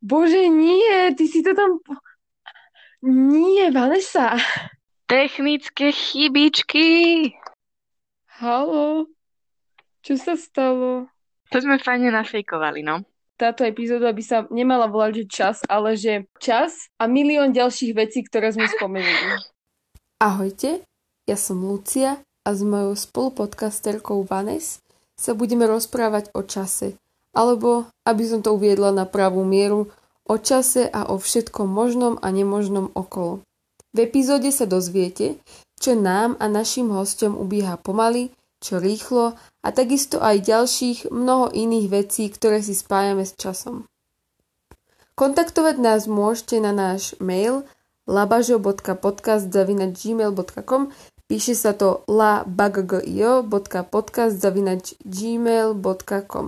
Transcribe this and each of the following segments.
Bože, nie, ty si to tam... Nie, Vanessa. Technické chybičky. Halo. Čo sa stalo? To sme fajne nafejkovali, no. Táto epizóda by sa nemala volať, že čas, ale že čas a milión ďalších vecí, ktoré sme spomenuli. Ahojte, ja som Lucia a s mojou spolupodcasterkou Vanes sa budeme rozprávať o čase, alebo, aby som to uviedla na pravú mieru, o čase a o všetkom možnom a nemožnom okolo. V epizóde sa dozviete, čo nám a našim hostom ubieha pomaly, čo rýchlo a takisto aj ďalších mnoho iných vecí, ktoré si spájame s časom. Kontaktovať nás môžete na náš mail labažo.podcast.gmail.com Píše sa to labagio.podcast.gmail.com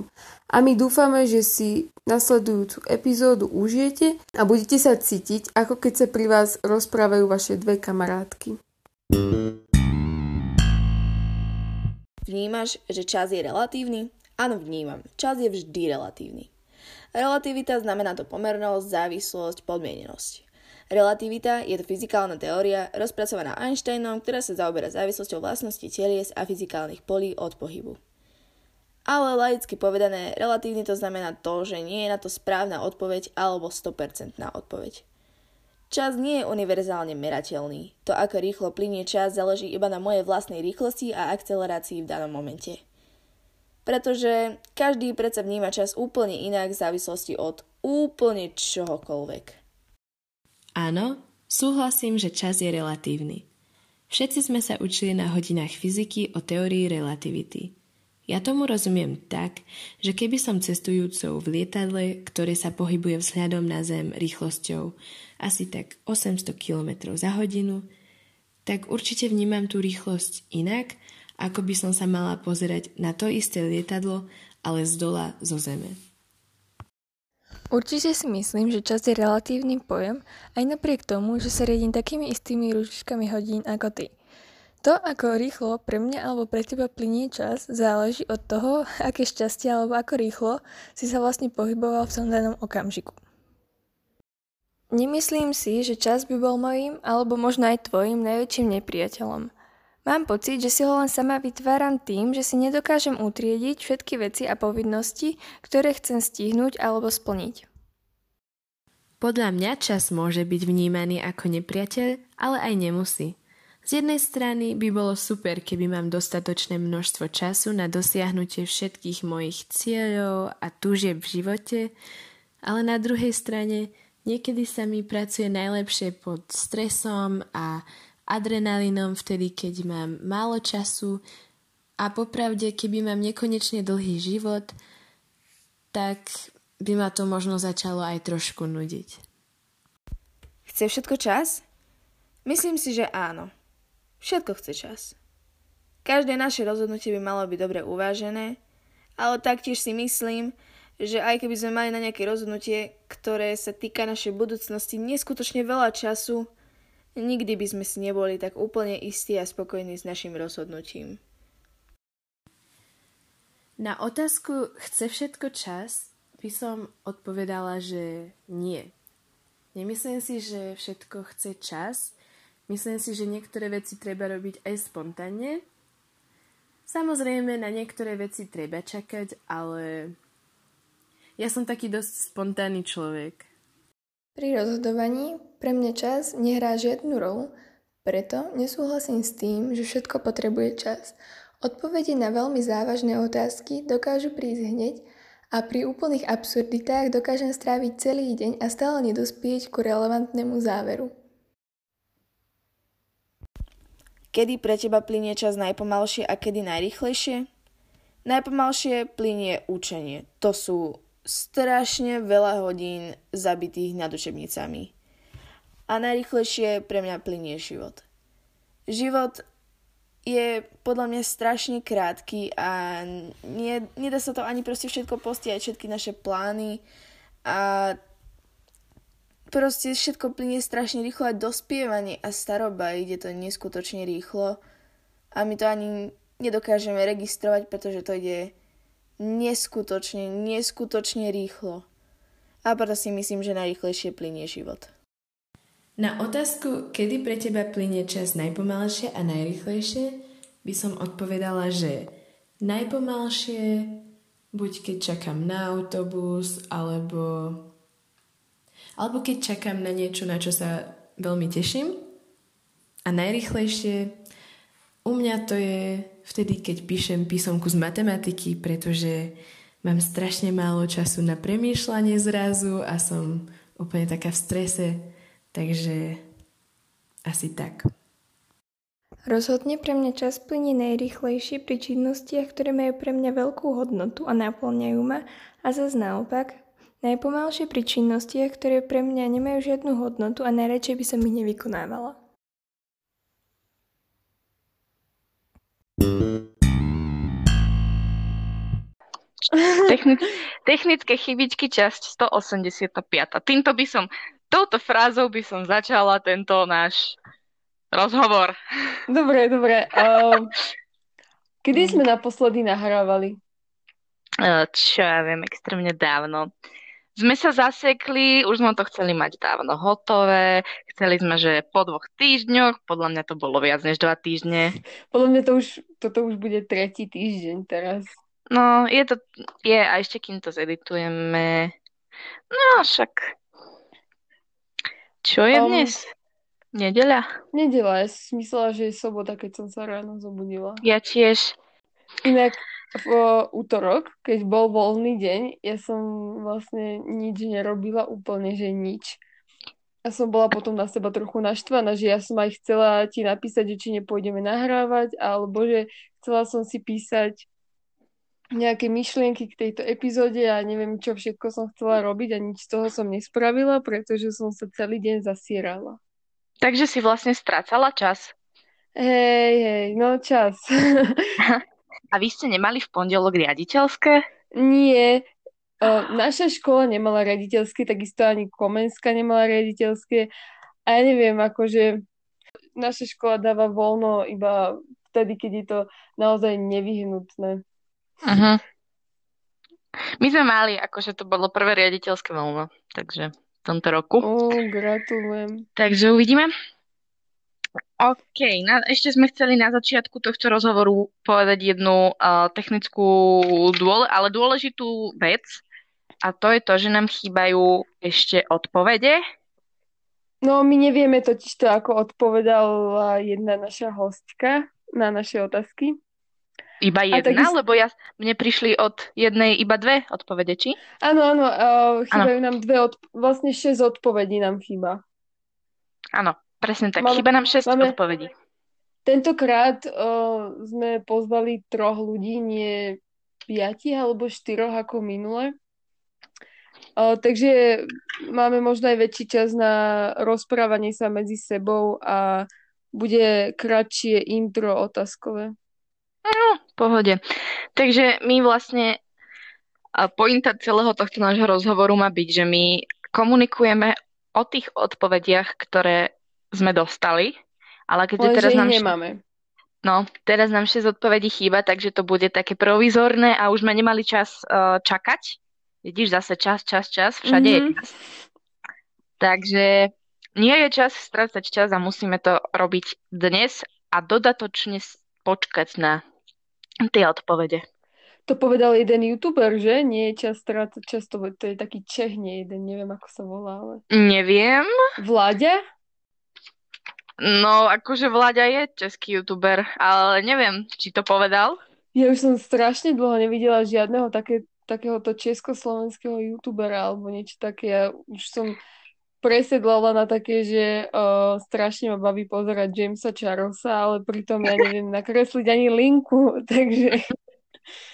A my dúfame, že si nasledujúcu epizódu užijete a budete sa cítiť, ako keď sa pri vás rozprávajú vaše dve kamarátky. Vnímaš, že čas je relatívny? Áno, vnímam. Čas je vždy relatívny. Relativita znamená to pomernosť, závislosť, podmienenosť. Relativita je to fyzikálna teória rozpracovaná Einsteinom, ktorá sa zaoberá závislosťou vlastností telies a fyzikálnych polí od pohybu. Ale laicky povedané, relatívne to znamená to, že nie je na to správna odpoveď alebo 100% odpoveď. Čas nie je univerzálne merateľný. To, ako rýchlo plinie čas, záleží iba na mojej vlastnej rýchlosti a akcelerácii v danom momente. Pretože každý predsa vníma čas úplne inak v závislosti od úplne čohokoľvek. Áno, súhlasím, že čas je relatívny. Všetci sme sa učili na hodinách fyziky o teórii relativity. Ja tomu rozumiem tak, že keby som cestujúcou v lietadle, ktoré sa pohybuje vzhľadom na Zem rýchlosťou asi tak 800 km za hodinu, tak určite vnímam tú rýchlosť inak, ako by som sa mala pozerať na to isté lietadlo, ale z dola zo Zeme. Určite si myslím, že čas je relatívny pojem, aj napriek tomu, že sa riadím takými istými ručičkami hodín ako ty. To, ako rýchlo pre mňa alebo pre teba plinie čas, záleží od toho, aké šťastie alebo ako rýchlo si sa vlastne pohyboval v tom danom okamžiku. Nemyslím si, že čas by bol mojím alebo možno aj tvojim najväčším nepriateľom – Mám pocit, že si ho len sama vytváram tým, že si nedokážem utriediť všetky veci a povinnosti, ktoré chcem stihnúť alebo splniť. Podľa mňa čas môže byť vnímaný ako nepriateľ, ale aj nemusí. Z jednej strany by bolo super, keby mám dostatočné množstvo času na dosiahnutie všetkých mojich cieľov a túžieb v živote, ale na druhej strane niekedy sa mi pracuje najlepšie pod stresom a adrenalinom vtedy, keď mám málo času a popravde, keby mám nekonečne dlhý život, tak by ma to možno začalo aj trošku nudiť. Chce všetko čas? Myslím si, že áno. Všetko chce čas. Každé naše rozhodnutie by malo byť dobre uvážené, ale taktiež si myslím, že aj keby sme mali na nejaké rozhodnutie, ktoré sa týka našej budúcnosti neskutočne veľa času, nikdy by sme si neboli tak úplne istí a spokojní s našim rozhodnutím. Na otázku chce všetko čas by som odpovedala, že nie. Nemyslím si, že všetko chce čas. Myslím si, že niektoré veci treba robiť aj spontánne. Samozrejme, na niektoré veci treba čakať, ale ja som taký dosť spontánny človek. Pri rozhodovaní pre mňa čas nehrá žiadnu rolu, preto nesúhlasím s tým, že všetko potrebuje čas. Odpovede na veľmi závažné otázky dokážu prísť hneď a pri úplných absurditách dokážem stráviť celý deň a stále nedospieť ku relevantnému záveru. Kedy pre teba plinie čas najpomalšie a kedy najrychlejšie? Najpomalšie plinie učenie. To sú strašne veľa hodín zabitých nad učebnicami. A najrychlejšie pre mňa plinie život. Život je podľa mňa strašne krátky a nie, nedá sa to ani proste všetko postiať, všetky naše plány a proste všetko plinie strašne rýchlo a dospievanie a staroba ide to neskutočne rýchlo a my to ani nedokážeme registrovať, pretože to ide neskutočne, neskutočne rýchlo. A preto si myslím, že najrychlejšie plinie život. Na otázku, kedy pre teba plinie čas najpomalšie a najrychlejšie, by som odpovedala, že najpomalšie buď keď čakám na autobus, alebo, alebo keď čakám na niečo, na čo sa veľmi teším. A najrychlejšie u mňa to je vtedy, keď píšem písomku z matematiky, pretože mám strašne málo času na premýšľanie zrazu a som úplne taká v strese Takže asi tak. Rozhodne pre mňa čas plinie najrychlejšie pri činnostiach, ktoré majú pre mňa veľkú hodnotu a naplňajú ma a zase naopak, najpomalšie pri činnostiach, ktoré pre mňa nemajú žiadnu hodnotu a najradšej by som ich nevykonávala. Technic- technické chybičky časť 185. Týmto by som touto frázou by som začala tento náš rozhovor. Dobre, dobre. Uh, kedy sme naposledy nahrávali? Uh, čo ja viem, extrémne dávno. Sme sa zasekli, už sme to chceli mať dávno hotové, chceli sme, že po dvoch týždňoch, podľa mňa to bolo viac než dva týždne. Podľa mňa to už, toto už bude tretí týždeň teraz. No, je to, je, a ešte kým to zeditujeme, no však čo je um, dnes? Nedeľa? Nedeľa, ja som myslela, že je sobota, keď som sa ráno zobudila. Ja tiež. Inak v útorok, keď bol voľný deň, ja som vlastne nič nerobila, úplne, že nič. Ja som bola potom na seba trochu naštvaná, že ja som aj chcela ti napísať, že či nepôjdeme nahrávať, alebo že chcela som si písať nejaké myšlienky k tejto epizóde a neviem, čo všetko som chcela robiť a nič z toho som nespravila, pretože som sa celý deň zasierala. Takže si vlastne strácala čas. Hej, hej, no čas. a vy ste nemali v pondelok riaditeľské? Nie. Naša škola nemala riaditeľské, takisto ani Komenská nemala riaditeľské. A ja neviem, akože naša škola dáva voľno iba vtedy, keď je to naozaj nevyhnutné. Uh-huh. My sme mali, akože to bolo prvé riaditeľské voľno, takže v tomto roku. Ó, gratulujem. Takže uvidíme. OK, na, ešte sme chceli na začiatku tohto rozhovoru povedať jednu uh, technickú, dôle, ale dôležitú vec a to je to, že nám chýbajú ešte odpovede. No, my nevieme totiž to, ako odpovedala jedna naša hostka na naše otázky. Iba jedna? Takisto... Lebo ja, mne prišli od jednej iba dve odpovede, či? Áno, áno, uh, chýbajú ano. nám dve, od... vlastne šesť odpovedí nám chýba. Áno, presne tak. Máme, chýba nám šesť máme... odpovedí. Tentokrát uh, sme pozvali troch ľudí, nie piatich alebo štyroch ako minule. Uh, takže máme možno aj väčší čas na rozprávanie sa medzi sebou a bude kratšie intro otázkové. No, pohode. Takže my vlastne pointa celého tohto nášho rozhovoru má byť, že my komunikujeme o tých odpovediach, ktoré sme dostali, ale keďže ale teraz nám... nemáme. No, teraz nám 6 odpovedí chýba, takže to bude také provizorné a už sme nemali čas uh, čakať. Vidíš, zase čas, čas, čas, všade mm-hmm. je čas. Takže nie je čas strácať čas a musíme to robiť dnes a dodatočne počkať na tie odpovede. To povedal jeden youtuber, že? Nie je čas strácať čas, to, to je taký nie jeden, neviem ako sa volá, ale... Neviem. Vláďa? No, akože Vláďa je český youtuber, ale neviem, či to povedal. Ja už som strašne dlho nevidela žiadneho také, takéhoto československého youtubera alebo niečo také. Ja už som presedlala na také, že uh, strašne ma baví pozerať Jamesa Charlesa, ale pritom ja neviem nakresliť ani linku, takže...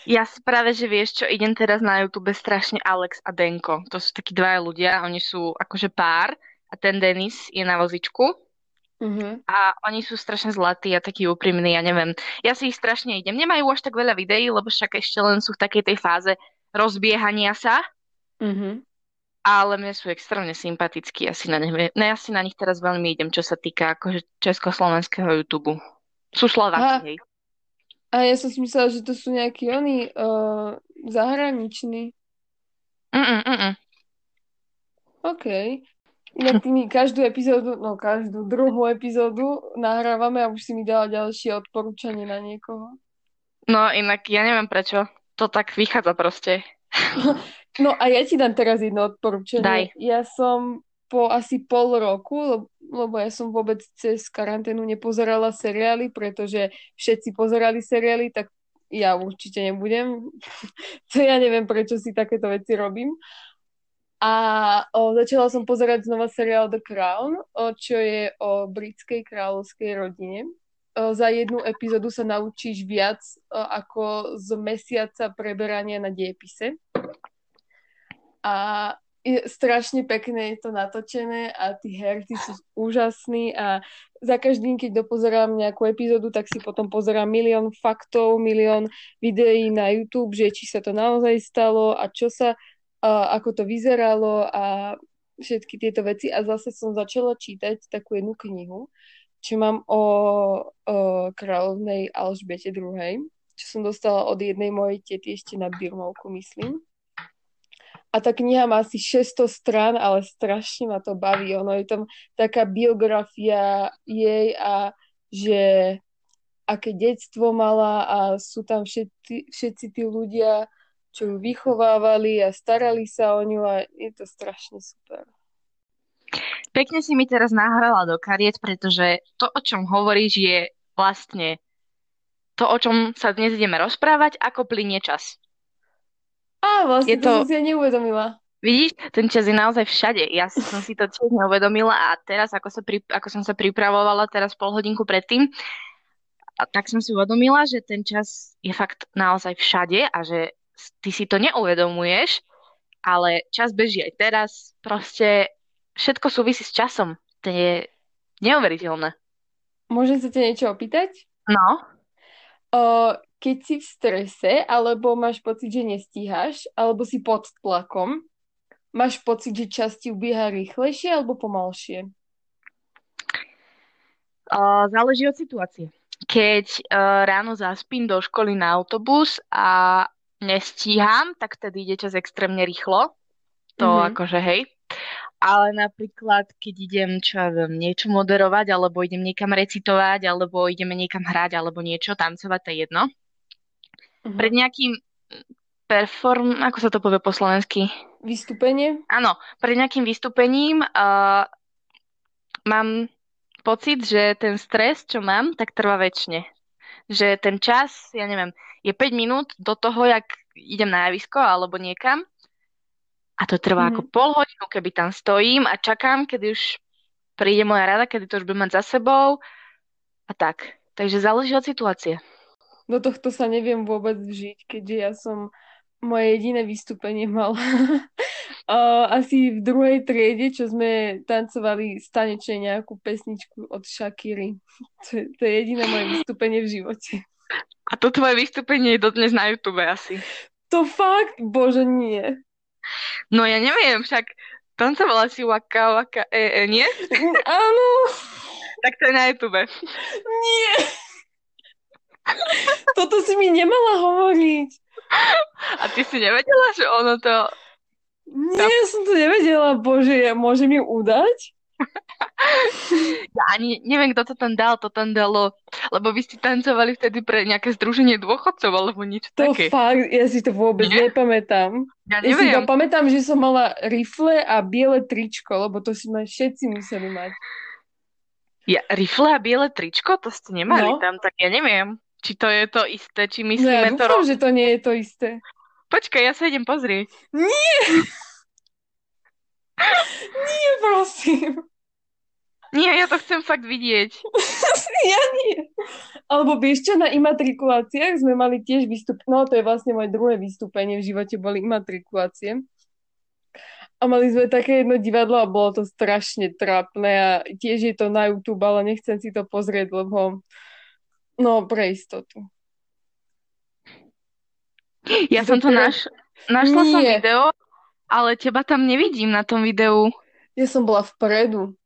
Ja si práve, že vieš čo, idem teraz na YouTube strašne Alex a Denko. To sú takí dvaja ľudia, oni sú akože pár a ten Denis je na vozičku. Uh-huh. A oni sú strašne zlatí a takí úprimní, ja neviem. Ja si ich strašne idem. Nemajú až tak veľa videí, lebo však ešte len sú v takej tej fáze rozbiehania sa. Uh-huh ale mne sú extrémne sympatickí. Ja si na nich, ne, ja si na nich teraz veľmi idem, čo sa týka akože československého YouTube. Sú Slováci, hej. A ja som si myslela, že to sú nejakí oni uh, zahraniční. Mm, mm, mm. OK. Inak ty mi každú epizódu, no každú druhú epizódu nahrávame a už si mi dala ďalšie odporúčanie na niekoho. No inak ja neviem prečo. To tak vychádza proste. No a ja ti dám teraz jedno odporúčanie. Daj. Ja som po asi pol roku, lebo ja som vôbec cez karanténu nepozerala seriály, pretože všetci pozerali seriály, tak ja určite nebudem. To ja neviem, prečo si takéto veci robím. A o, začala som pozerať znova seriál The Crown, o, čo je o britskej kráľovskej rodine. O, za jednu epizódu sa naučíš viac o, ako z mesiaca preberania na diepise. A je strašne pekné je to natočené a tí herci sú úžasní a za každým, keď dopozerám nejakú epizódu, tak si potom pozerám milión faktov, milión videí na YouTube, že či sa to naozaj stalo a čo sa a ako to vyzeralo a všetky tieto veci a zase som začala čítať takú jednu knihu, čo mám o, o kráľovnej Alžbete II, čo som dostala od jednej mojej tety ešte na Birmovku, myslím. A tá kniha má asi 600 strán, ale strašne ma to baví. Ono je tam taká biografia jej a že aké detstvo mala a sú tam všetci, všetci tí ľudia, čo ju vychovávali a starali sa o ňu a je to strašne super. Pekne si mi teraz nahrala do kariet, pretože to, o čom hovoríš, je vlastne to, o čom sa dnes ideme rozprávať, ako plinie čas. Á, vlastne je to, to som si ja neuvedomila. Vidíš, ten čas je naozaj všade. Ja som si to tiež neuvedomila a teraz, ako, sa pri, ako som sa pripravovala teraz pol hodinku predtým, a tak som si uvedomila, že ten čas je fakt naozaj všade a že ty si to neuvedomuješ, ale čas beží aj teraz. Proste všetko súvisí s časom. To je neuveriteľné. Môžem sa ťa niečo opýtať? No. O, keď si v strese, alebo máš pocit, že nestíhaš, alebo si pod tlakom, máš pocit, že čas ti ubieha rýchlejšie alebo pomalšie? Uh, záleží od situácie. Keď uh, ráno zaspím do školy na autobus a nestíham, tak vtedy ide čas extrémne rýchlo. To mm-hmm. akože hej. Ale napríklad, keď idem čo ja viem, niečo moderovať, alebo idem niekam recitovať, alebo ideme niekam hrať, alebo niečo, tancovať, to je jedno. Mm-hmm. Pred nejakým perform... Ako sa to povie po slovensky? Vystúpenie? Áno, pred nejakým vystúpením uh, mám pocit, že ten stres, čo mám, tak trvá väčšine. Že ten čas, ja neviem, je 5 minút do toho, jak idem na javisko alebo niekam. A to trvá mm-hmm. ako pol hodinu, keby tam stojím a čakám, kedy už príde moja rada, kedy to už budem mať za sebou a tak. Takže záleží od situácie. Do tohto sa neviem vôbec vžiť, keďže ja som moje jediné vystúpenie mal uh, asi v druhej triede, čo sme tancovali stanečne nejakú pesničku od Shakiry. To, to je jediné moje vystúpenie v živote. A to tvoje vystúpenie je dodnes na YouTube asi. To fakt? Bože, nie. No ja neviem, však tancovala si Waka Waka e, e nie? Áno. Tak to je na YouTube. Nie. Toto si mi nemala hovoriť. A ty si nevedela, že ono to... Nie, ja som to nevedela. Bože, ja môžem ju udať? Ja ani neviem, kto to tam dal, to tam dalo, lebo vy ste tancovali vtedy pre nejaké združenie dôchodcov alebo niečo to také. To fakt, ja si to vôbec Nie? nepamätám. Ja. Ja si to pamätám, že som mala rifle a biele tričko, lebo to si ma všetci museli mať. Ja, rifle a biele tričko? To ste nemali no. tam, tak ja neviem, či to je to isté, či myslíme no, ja dúfam, to... že to nie je to isté. Počkaj, ja sa idem pozrieť. Nie! Nie, prosím. Nie, ja to chcem fakt vidieť. ja nie. Alebo vieš čo, na imatrikuláciách sme mali tiež výstup, no to je vlastne moje druhé vystúpenie v živote, boli imatrikulácie. A mali sme také jedno divadlo a bolo to strašne trápne a tiež je to na YouTube, ale nechcem si to pozrieť, lebo no pre istotu. Ja som to naš, našla Nie. som video, ale teba tam nevidím na tom videu. Ja som bola vpredu.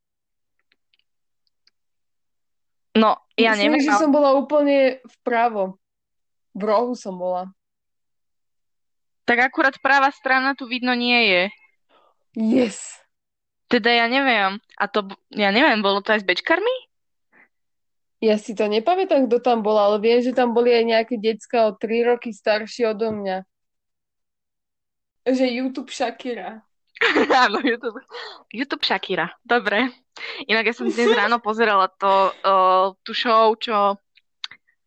No, ja Myslím, neviem. že som bola úplne vpravo. V rohu som bola. Tak akurát práva strana tu vidno nie je. Yes. Teda ja neviem. A to, ja neviem, bolo to aj s bečkarmi? Ja si to nepamätám, kto tam bol, ale viem, že tam boli aj nejaké decka o 3 roky staršie odo mňa. Že YouTube Shakira. Áno, YouTube. YouTube Shakira. Dobre. Inak ja som dnes ráno pozerala to, uh, tú show, čo...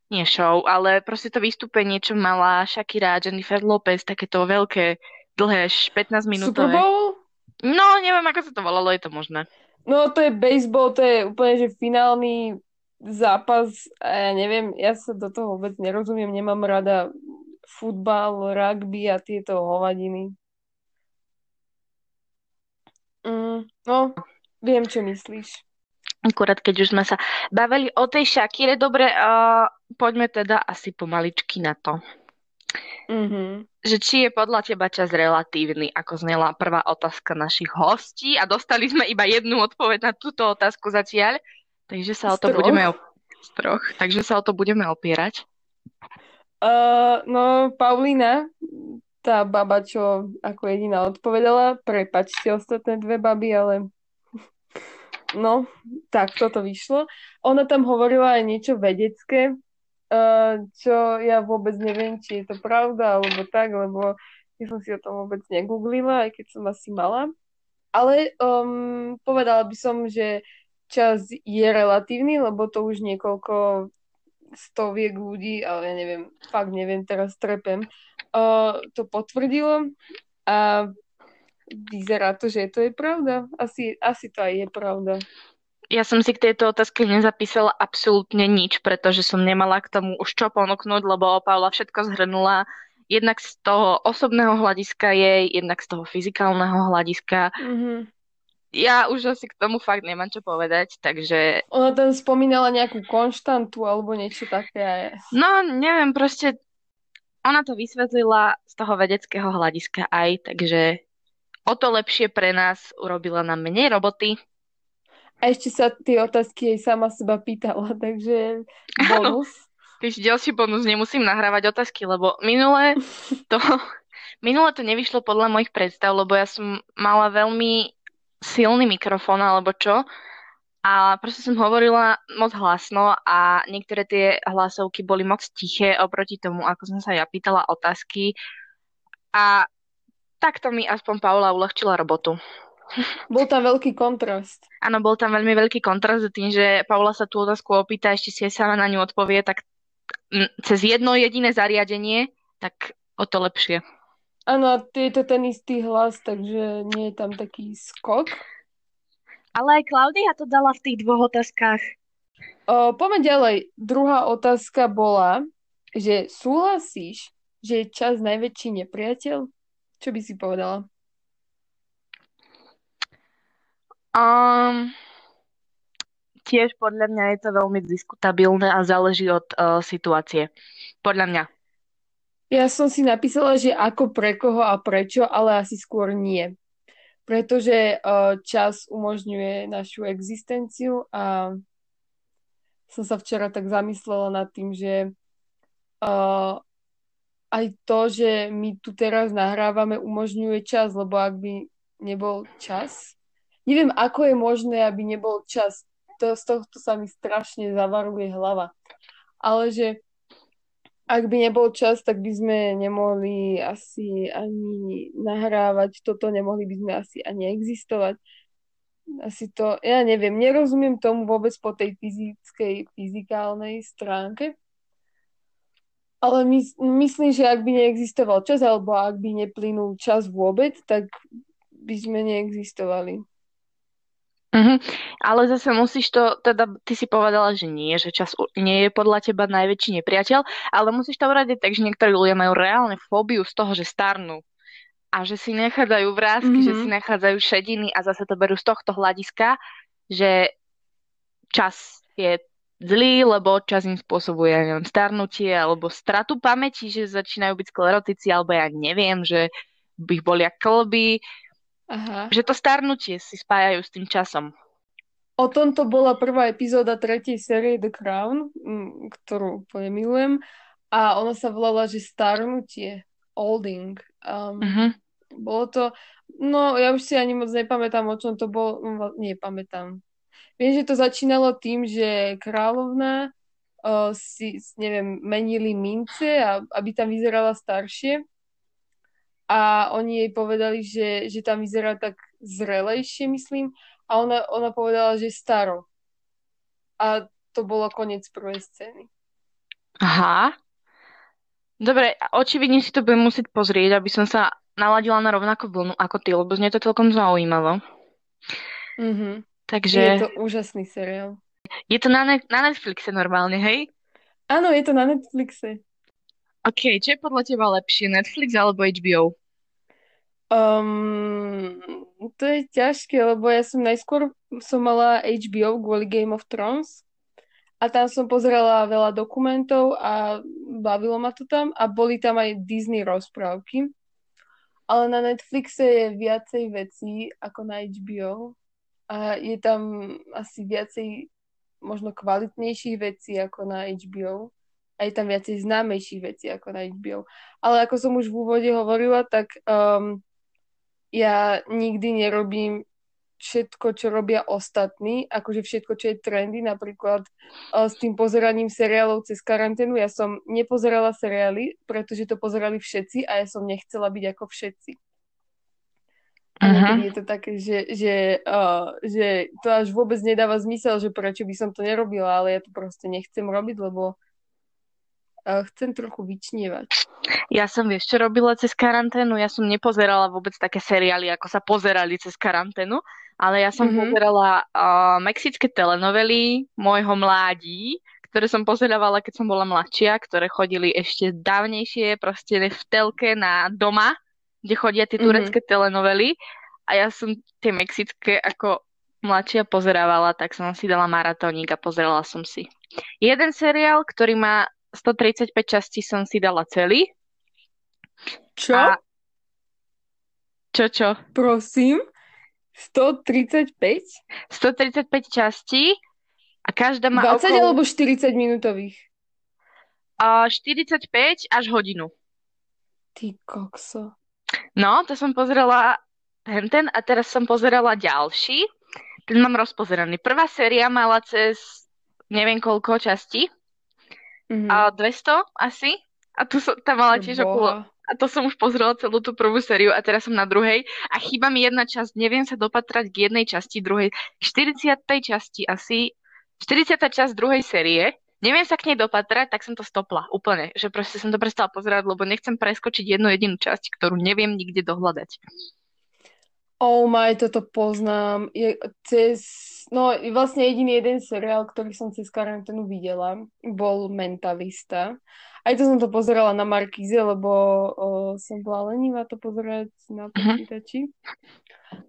Nie show, ale proste to vystúpenie, čo mala Shakira a Jennifer Lopez, takéto veľké, dlhé, 15 minútové. Super Bowl? No, neviem, ako sa to volalo, je to možné. No, to je baseball, to je úplne, že finálny zápas a ja neviem, ja sa do toho vôbec nerozumiem, nemám rada futbal, rugby a tieto hovadiny. Mm, no, viem, čo myslíš. Akurát keď už sme sa bavili o tej Shakire, dobre, uh, poďme teda asi pomaličky na to. Mm-hmm. Že či je podľa teba čas relatívny, ako znela prvá otázka našich hostí a dostali sme iba jednu odpoveď na túto otázku zatiaľ, takže sa o to budeme op- troch, takže sa o to budeme opierať. No, Paulina, tá baba, čo ako jediná odpovedala, prepačte ostatné dve baby, ale no, tak toto vyšlo. Ona tam hovorila aj niečo vedecké, čo ja vôbec neviem, či je to pravda, alebo tak, lebo ja som si o tom vôbec negooglila, aj keď som asi mala. Ale um, povedala by som, že čas je relatívny, lebo to už niekoľko stoviek ľudí, ale ja neviem, fakt neviem, teraz trepem, uh, to potvrdilo a vyzerá to, že to je pravda. Asi, asi to aj je pravda. Ja som si k tejto otázke nezapísala absolútne nič, pretože som nemala k tomu už čo ponúknuť, lebo Paula všetko zhrnula. Jednak z toho osobného hľadiska jej, jednak z toho fyzikálneho hľadiska. Mm-hmm ja už asi k tomu fakt nemám čo povedať, takže... Ona tam spomínala nejakú konštantu alebo niečo také. No, neviem, proste ona to vysvetlila z toho vedeckého hľadiska aj, takže o to lepšie pre nás urobila nám menej roboty. A ešte sa tie otázky jej sama seba pýtala, takže bonus. Keď ďalší bonus, nemusím nahrávať otázky, lebo minule to, minule to nevyšlo podľa mojich predstav, lebo ja som mala veľmi silný mikrofón alebo čo. A proste som hovorila moc hlasno a niektoré tie hlasovky boli moc tiché oproti tomu, ako som sa ja pýtala otázky. A takto mi aspoň Paula uľahčila robotu. Bol tam veľký kontrast. Áno, bol tam veľmi veľký kontrast tým, že Paula sa tú otázku opýta, ešte si aj sama na ňu odpovie, tak cez jedno jediné zariadenie, tak o to lepšie. Áno, je to ten istý hlas, takže nie je tam taký skok. Ale aj Klaudia to dala v tých dvoch otázkach. O, poďme ďalej. Druhá otázka bola, že súhlasíš, že je čas najväčší nepriateľ? Čo by si povedala? Um, tiež podľa mňa je to veľmi diskutabilné a záleží od uh, situácie. Podľa mňa. Ja som si napísala, že ako pre koho a prečo, ale asi skôr nie. Pretože uh, čas umožňuje našu existenciu a som sa včera tak zamyslela nad tým, že uh, aj to, že my tu teraz nahrávame, umožňuje čas, lebo ak by nebol čas, neviem, ako je možné, aby nebol čas. To, z tohto sa mi strašne zavaruje hlava. Ale že ak by nebol čas, tak by sme nemohli asi ani nahrávať toto, nemohli by sme asi ani existovať. Asi to, ja neviem, nerozumiem tomu vôbec po tej fyzickej, fyzikálnej stránke. Ale my, myslím, že ak by neexistoval čas, alebo ak by neplynul čas vôbec, tak by sme neexistovali. Mm-hmm. Ale zase musíš to, teda ty si povedala, že nie, že čas nie je podľa teba najväčší nepriateľ, ale musíš to uradiť tak, že niektorí ľudia majú reálne fóbiu z toho, že starnú a že si nachádzajú vrázky, mm-hmm. že si nachádzajú šediny a zase to berú z tohto hľadiska, že čas je zlý, lebo čas im spôsobuje, neviem, starnutie alebo stratu pamäti, že začínajú byť sklerotici, alebo ja neviem, že by ich bolia klby, Aha. Že to starnutie si spájajú s tým časom. O tomto bola prvá epizóda tretej série The Crown, ktorú úplne milujem. A ona sa volala, že starnutie, olding. Um, uh-huh. Bolo to, no ja už si ani moc nepamätám, o čom to bolo, no, nepamätám. Viem, že to začínalo tým, že kráľovná uh, si, neviem, menili mince, a, aby tam vyzerala staršie. A oni jej povedali, že, že tam vyzerá tak zrelejšie, myslím. A ona, ona povedala, že staro. A to bolo koniec prvej scény. Aha. Dobre, očividne si to budem musieť pozrieť, aby som sa naladila na rovnakú vlnu ako ty, lebo znie to celkom zaujímavo. Mhm. Takže... Je to úžasný seriál. Je to na, ne- na Netflixe normálne, hej? Áno, je to na Netflixe. OK, čo je podľa teba lepšie, Netflix alebo HBO? Um, to je ťažké, lebo ja som najskôr som mala HBO kvôli Game of Thrones a tam som pozerala veľa dokumentov a bavilo ma to tam a boli tam aj Disney rozprávky. Ale na Netflixe je viacej vecí ako na HBO a je tam asi viacej možno kvalitnejších vecí ako na HBO a je tam viacej známejších vecí ako na HBO. Ale ako som už v úvode hovorila, tak um, ja nikdy nerobím všetko, čo robia ostatní, akože všetko, čo je trendy, napríklad uh, s tým pozeraním seriálov cez karanténu. Ja som nepozerala seriály, pretože to pozerali všetci a ja som nechcela byť ako všetci. Uh-huh. je to také, že, že, uh, že to až vôbec nedáva zmysel, že prečo by som to nerobila, ale ja to proste nechcem robiť, lebo chcem trochu vyčnievať. Ja som vieš, čo robila cez karanténu? Ja som nepozerala vôbec také seriály, ako sa pozerali cez karanténu, ale ja som uh-huh. pozerala uh, mexické telenovely môjho mládí, ktoré som pozerávala, keď som bola mladšia, ktoré chodili ešte dávnejšie, proste v telke na doma kde chodia tie mhm. turecké mm-hmm. telenovely a ja som tie mexické ako mladšia pozerávala, tak som si dala maratónik a pozerala som si. Jeden seriál, ktorý má 135 častí, som si dala celý. Čo? A... Čo, čo? Prosím? 135? 135 častí a každá má 20 okolo... alebo 40 minútových? Uh, 45 až hodinu. Ty kokso. No, to som pozerala ten a teraz som pozerala ďalší. Ten mám rozpozeraný. Prvá séria mala cez neviem koľko častí. Mm-hmm. A 200 asi. A tu som, tam mala tiež okolo... A to som už pozrela celú tú prvú sériu a teraz som na druhej. A chýba mi jedna časť, neviem sa dopatrať k jednej časti druhej. 40. časti asi, 40. časť druhej série neviem sa k nej dopatrať, tak som to stopla úplne. Že proste som to prestala pozerať, lebo nechcem preskočiť jednu jedinú časť, ktorú neviem nikde dohľadať. Oh my, toto poznám. Je cez, no vlastne jediný jeden seriál, ktorý som cez karanténu videla, bol Mentalista. Aj to som to pozerala na Markíze, lebo o, som bola lenivá to pozerať na mhm. počítači.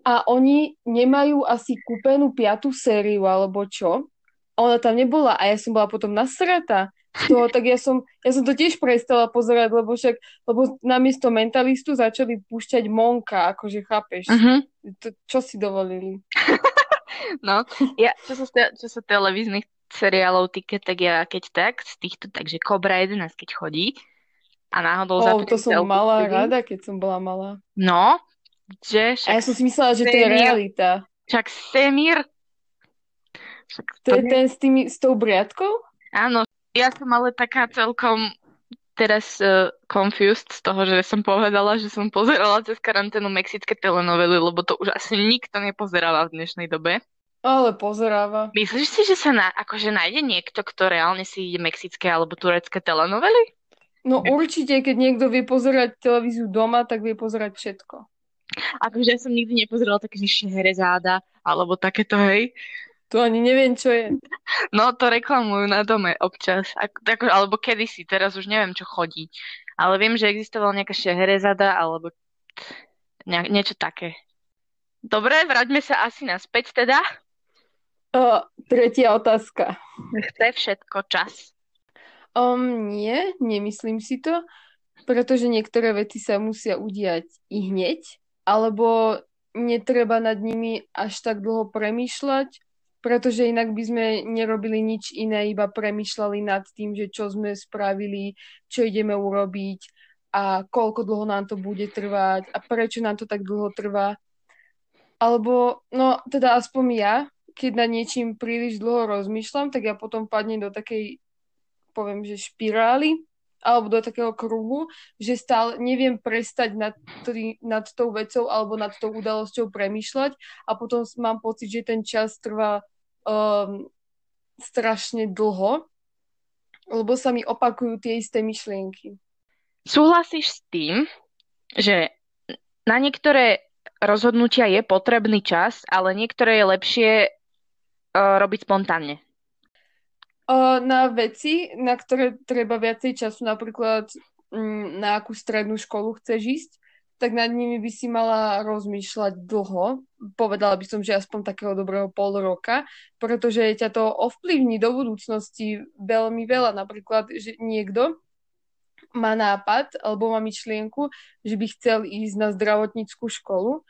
A oni nemajú asi kúpenú piatú sériu, alebo čo? a ona tam nebola a ja som bola potom nasratá toho, tak ja som, ja som to tiež prestala pozerať, lebo však, lebo namiesto mentalistu začali púšťať Monka, akože chápeš, uh-huh. to, čo si dovolili. no, ja, čo sa, čo sa televíznych seriálov týka, tak ja keď tak, z týchto, takže Cobra 11, keď chodí a náhodou oh, to som mala sedím. rada, keď som bola malá. No, že A ja som si myslela, že to je realita. Však Semir to je ten s, tými, s tou briadkou? Áno, ja som ale taká celkom teraz uh, confused z toho, že som povedala, že som pozerala cez karanténu mexické telenovely, lebo to už asi nikto nepozeráva v dnešnej dobe. Ale pozeráva. Myslíš si, že sa na, akože nájde niekto, kto reálne si ide mexické alebo turecké telenovely? No určite, keď niekto vie pozerať televíziu doma, tak vie pozerať všetko. Akože ja som nikdy nepozerala také Šehrezáda alebo takéto, hej. To ani neviem, čo je. No, to reklamujú na dome občas. Ako, ako, alebo kedysi, teraz už neviem, čo chodí. Ale viem, že existovala nejaká šeherezada, alebo ne, niečo také. Dobre, vráťme sa asi naspäť teda. O, tretia otázka. Chce všetko čas? Um, nie, nemyslím si to, pretože niektoré veci sa musia udiať i hneď, alebo netreba nad nimi až tak dlho premýšľať, pretože inak by sme nerobili nič iné, iba premyšľali nad tým, že čo sme spravili, čo ideme urobiť a koľko dlho nám to bude trvať a prečo nám to tak dlho trvá. Alebo, no teda aspoň ja, keď na niečím príliš dlho rozmýšľam, tak ja potom padnem do takej, poviem, že špirály, alebo do takého kruhu, že stále neviem prestať nad, tý, nad tou vecou alebo nad tou udalosťou premýšľať a potom mám pocit, že ten čas trvá um, strašne dlho, lebo sa mi opakujú tie isté myšlienky. Súhlasíš s tým, že na niektoré rozhodnutia je potrebný čas, ale niektoré je lepšie uh, robiť spontánne? Na veci, na ktoré treba viacej času, napríklad mm, na akú strednú školu chceš ísť, tak nad nimi by si mala rozmýšľať dlho. Povedala by som, že aspoň takého dobrého pol roka, pretože ťa to ovplyvní do budúcnosti veľmi veľa. Napríklad, že niekto má nápad alebo má myšlienku, že by chcel ísť na zdravotníckú školu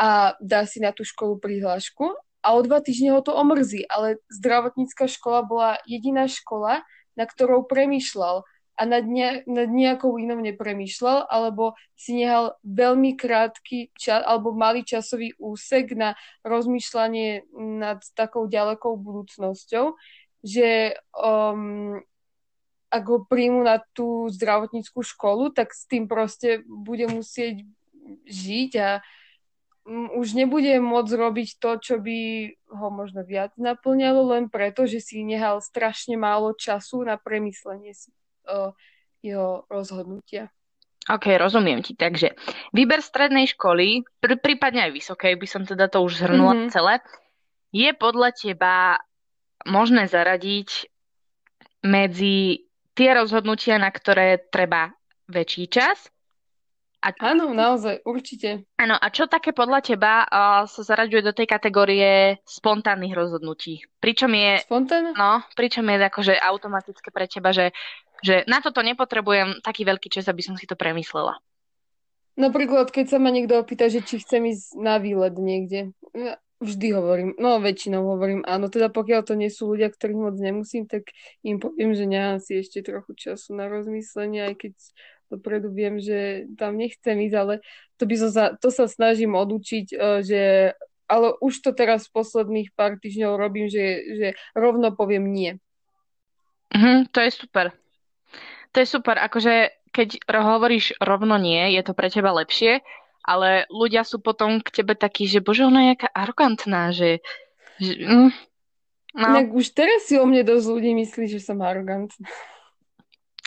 a dá si na tú školu prihlášku a o dva týždne ho to omrzí, ale zdravotnícka škola bola jediná škola, na ktorou premýšľal a nad, ne, nad nejakou inou nepremýšľal, alebo si nehal veľmi krátky čas, alebo malý časový úsek na rozmýšľanie nad takou ďalekou budúcnosťou, že um, ak ho príjmu na tú zdravotníckú školu, tak s tým proste bude musieť žiť a už nebude môcť robiť to, čo by ho možno viac naplňalo, len preto, že si nehal strašne málo času na premyslenie si uh, jeho rozhodnutia. OK, rozumiem ti. Takže výber strednej školy, pr- prípadne aj vysokej, by som teda to už zhrnula mm-hmm. celé, je podľa teba možné zaradiť medzi tie rozhodnutia, na ktoré treba väčší čas a... Áno, naozaj, určite. Áno, a čo také podľa teba uh, sa zaraďuje do tej kategórie spontánnych rozhodnutí? Pričom je... Spontánne? No, pričom je akože automatické pre teba, že, že na toto nepotrebujem taký veľký čas, aby som si to premyslela. Napríklad, keď sa ma niekto opýta, že či chcem ísť na výlet niekde, ja vždy hovorím, no väčšinou hovorím áno, teda pokiaľ to nie sú ľudia, ktorých moc nemusím, tak im poviem, že nemám si ešte trochu času na rozmyslenie, aj keď dopredu viem, že tam nechcem ísť, ale to, by som sa, to sa snažím odučiť, e, že ale už to teraz v posledných pár týždňov robím, že, že rovno poviem nie. Mm, to je super. To je super, akože keď hovoríš rovno nie, je to pre teba lepšie, ale ľudia sú potom k tebe takí, že bože, ona je jaká arogantná, že... že mm, no. Inak už teraz si o mne dosť ľudí myslí, že som arogantná.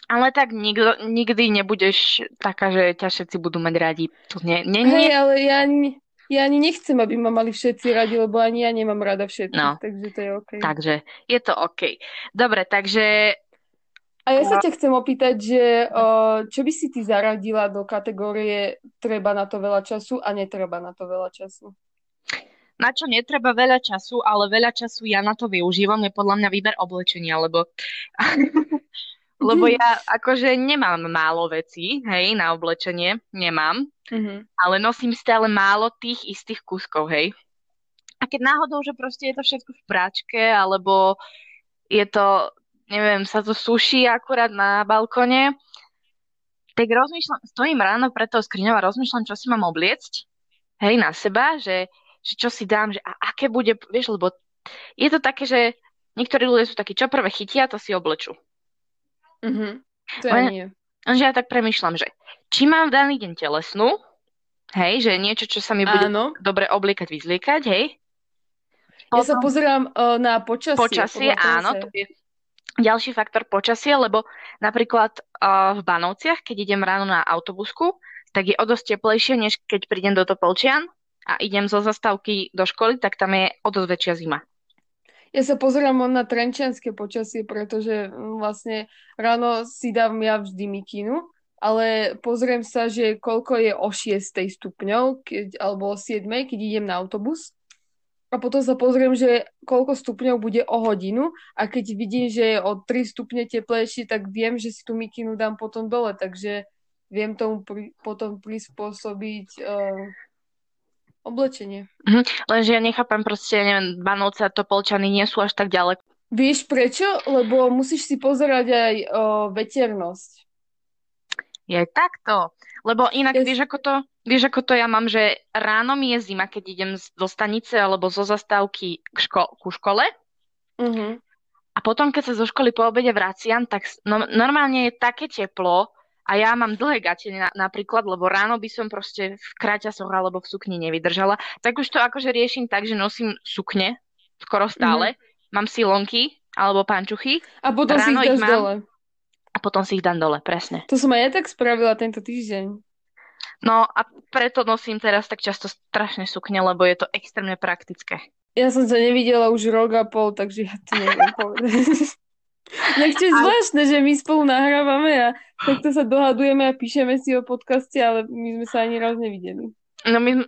Ale tak nikdo, nikdy nebudeš taká, že ťa všetci budú mať radi. To nie, nie, nie. Hej, ale ja ani, ja ani nechcem, aby ma mali všetci radi, lebo ani ja nemám rada všetkých, no. takže to je OK. Takže je to OK. Dobre, takže... A ja sa ťa chcem opýtať, že čo by si ty zaradila do kategórie treba na to veľa času a netreba na to veľa času? na čo netreba veľa času, ale veľa času ja na to využívam, je podľa mňa výber oblečenia, lebo lebo ja akože nemám málo vecí, hej, na oblečenie, nemám, mm-hmm. ale nosím stále málo tých istých kuskov, hej. A keď náhodou, že proste je to všetko v práčke, alebo je to, neviem, sa to suší akurát na balkone, tak rozmýšľam, stojím ráno pre toho skriňou a rozmýšľam, čo si mám obliecť, hej, na seba, že, že čo si dám, že a aké bude, vieš, lebo je to také, že niektorí ľudia sú takí, čo prvé chytia, to si oblečú. Mm-hmm. To ja nie. Lenže ja tak premyšľam, že či mám v daný deň telesnú, hej, že niečo, čo sa mi bude Áno. dobre obliekať, vyzliekať, hej. Potom... Ja sa pozerám uh, na počasie. Počasie, áno, to je ďalší faktor počasie, lebo napríklad uh, v Banovciach, keď idem ráno na autobusku, tak je o dosť teplejšie, než keď prídem do Topolčian a idem zo zastávky do školy, tak tam je o dosť väčšia zima. Ja sa pozerám na trenčianské počasie, pretože mm, vlastne ráno si dám ja vždy mikinu, ale pozriem sa, že koľko je o 6 stupňov, keď, alebo o 7, keď idem na autobus. A potom sa pozriem, že koľko stupňov bude o hodinu a keď vidím, že je o 3 stupne teplejšie, tak viem, že si tú mikinu dám potom dole, takže viem tomu pri, potom prispôsobiť uh, oblečenie. Mhm. Lenže ja nechápam proste, neviem, Banovce a Topolčany nie sú až tak ďaleko. Vieš prečo? Lebo musíš si pozerať aj o, veternosť. Je takto. Lebo inak, yes. vieš, ako to, vieš, ako to ja mám, že ráno mi je zima, keď idem zo stanice alebo zo zastávky k ško- ku škole. Mm-hmm. A potom, keď sa zo školy po obede vraciam, tak no, normálne je také teplo a ja mám dlhé gate na, napríklad, lebo ráno by som proste v kraťasoch alebo v sukni nevydržala. Tak už to akože riešim tak, že nosím sukne skoro stále. Mm-hmm. Mám silonky alebo pančuchy. A potom ráno si ich dáš mám, dole a potom si ich dám dole, presne. To som aj ja tak spravila tento týždeň. No a preto nosím teraz tak často strašne sukne, lebo je to extrémne praktické. Ja som sa nevidela už rok a pol, takže ja to neviem povedať. Je zvláštne, že my spolu nahrávame a takto sa dohadujeme a píšeme si o podcaste, ale my sme sa ani raz nevideli. No my,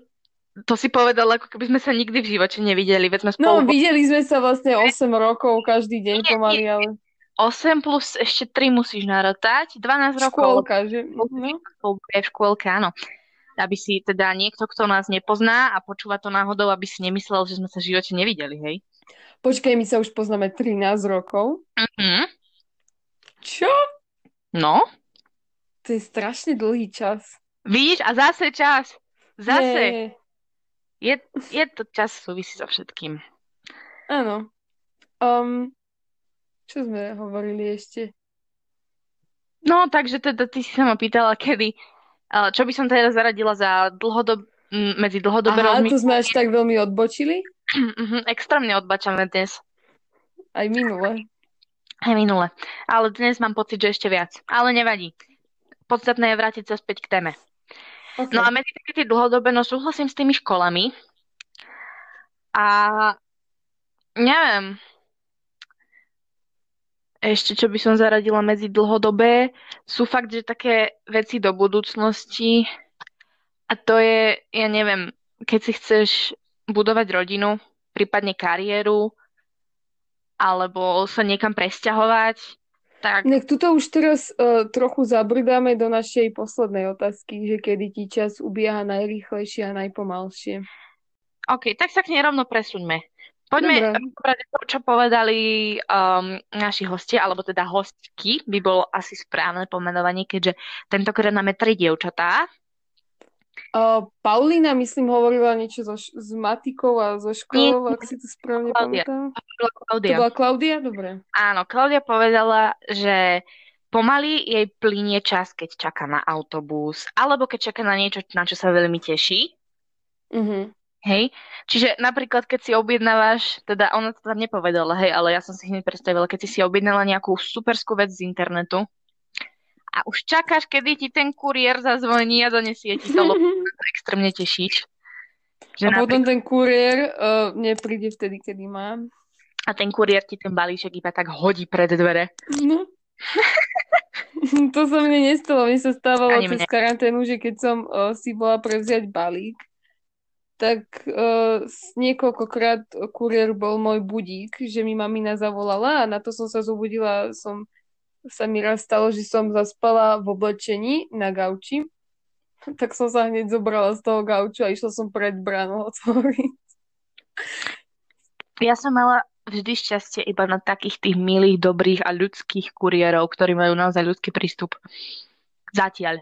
to si povedala, ako keby sme sa nikdy v živote nevideli. Veď sme no, spolu... No, videli sme sa vlastne 8 rokov každý deň pomaly, ale... 8 plus ešte 3 musíš narotať, 12 rokov. Škôlka, že? Mhm. Je v škôlke, áno. Aby si teda niekto, kto nás nepozná a počúva to náhodou, aby si nemyslel, že sme sa v živote nevideli, hej? Počkaj, my sa už poznáme 13 rokov. Mhm. Čo? No. To je strašne dlhý čas. Vidíš? A zase čas. Zase. Je, je to čas súvisí so všetkým. Áno. Um, čo sme hovorili ešte? No, takže teda ty si sa ma pýtala, kedy, čo by som teda zaradila za dlhodob, medzi dlhodobé Aha, rozmýšľanie. to sme až tak veľmi odbočili? Uh extrémne odbačame dnes. Aj minule. Aj minule. Ale dnes mám pocit, že ešte viac. Ale nevadí. Podstatné je vrátiť sa späť k téme. Okay. No a medzi také tie dlhodobé, no súhlasím s tými školami. A neviem, ešte, čo by som zaradila medzi dlhodobé, sú fakt, že také veci do budúcnosti a to je, ja neviem, keď si chceš budovať rodinu, prípadne kariéru, alebo sa niekam presťahovať, tak... Nek tuto už teraz uh, trochu zabrdáme do našej poslednej otázky, že kedy ti čas ubieha najrýchlejšie a najpomalšie. OK, tak sa k nej rovno presuňme. Poďme Dobre. to, čo povedali um, naši hostia, alebo teda hostky, by bolo asi správne pomenovanie, keďže tentokrát máme tri dievčatá. Uh, Paulína, myslím, hovorila niečo so, s matikou a so školou, Nie, ak si to správne Klaudia. pamätám. Klaudia. To bola Klaudia? Dobre. Áno, Klaudia povedala, že pomaly jej plinie čas, keď čaká na autobus, alebo keď čaká na niečo, na čo sa veľmi teší. Uh-huh. Hej, čiže napríklad, keď si objednávaš, teda ona to tam nepovedala, hej, ale ja som si hneď predstavila, keď si si objednala nejakú superskú vec z internetu a už čakáš, kedy ti ten kuriér zazvoní a donesie ti to extrémne tešíš. Že a napríklad... potom ten kuriér uh, nepríde vtedy, kedy mám. A ten kuriér ti ten balíček iba tak hodí pred dvere. No. to sa mne nestalo. Mne sa stávalo Ani cez mne. karanténu, že keď som uh, si bola prevziať balík, tak uh, niekoľkokrát kuriér bol môj budík, že mi mamina zavolala a na to som sa zobudila, som sa mi raz stalo, že som zaspala v oblečení na gauči, tak som sa hneď zobrala z toho gauču a išla som pred bránu otvoriť. Ja som mala vždy šťastie iba na takých tých milých, dobrých a ľudských kuriérov, ktorí majú naozaj ľudský prístup. Zatiaľ.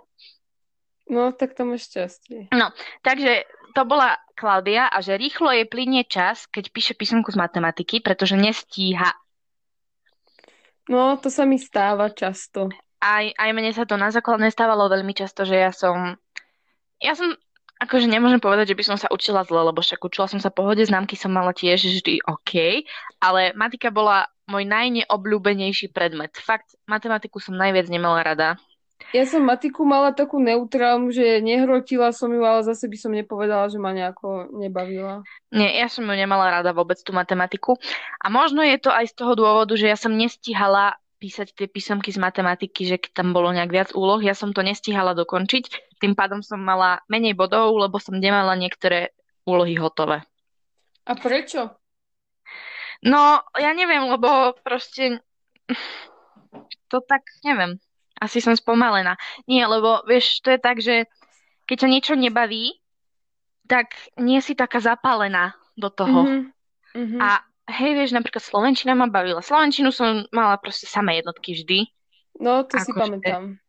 No, tak to máš šťastie. No, takže to bola Klaudia a že rýchlo jej plinie čas, keď píše písomku z matematiky, pretože nestíha. No, to sa mi stáva často. Aj, aj mne sa to na základnej stávalo veľmi často, že ja som... Ja som akože nemôžem povedať, že by som sa učila zle, lebo však učila som sa pohode, známky som mala tiež vždy OK, ale matika bola môj najneobľúbenejší predmet. Fakt, matematiku som najviac nemala rada. Ja som matiku mala takú neutrálnu, že nehrotila som ju, ale zase by som nepovedala, že ma nejako nebavila. Nie, ja som ju nemala rada vôbec tú matematiku. A možno je to aj z toho dôvodu, že ja som nestihala písať tie písomky z matematiky, že tam bolo nejak viac úloh, ja som to nestihala dokončiť. Tým pádom som mala menej bodov, lebo som nemala niektoré úlohy hotové. A prečo? No, ja neviem, lebo proste to tak, neviem. Asi som spomalená. Nie, lebo vieš, to je tak, že keď ťa niečo nebaví, tak nie si taká zapálená do toho. Mm-hmm. A hej, vieš, napríklad Slovenčina ma bavila. Slovenčinu som mala proste samé jednotky vždy. No, to si si pamätám.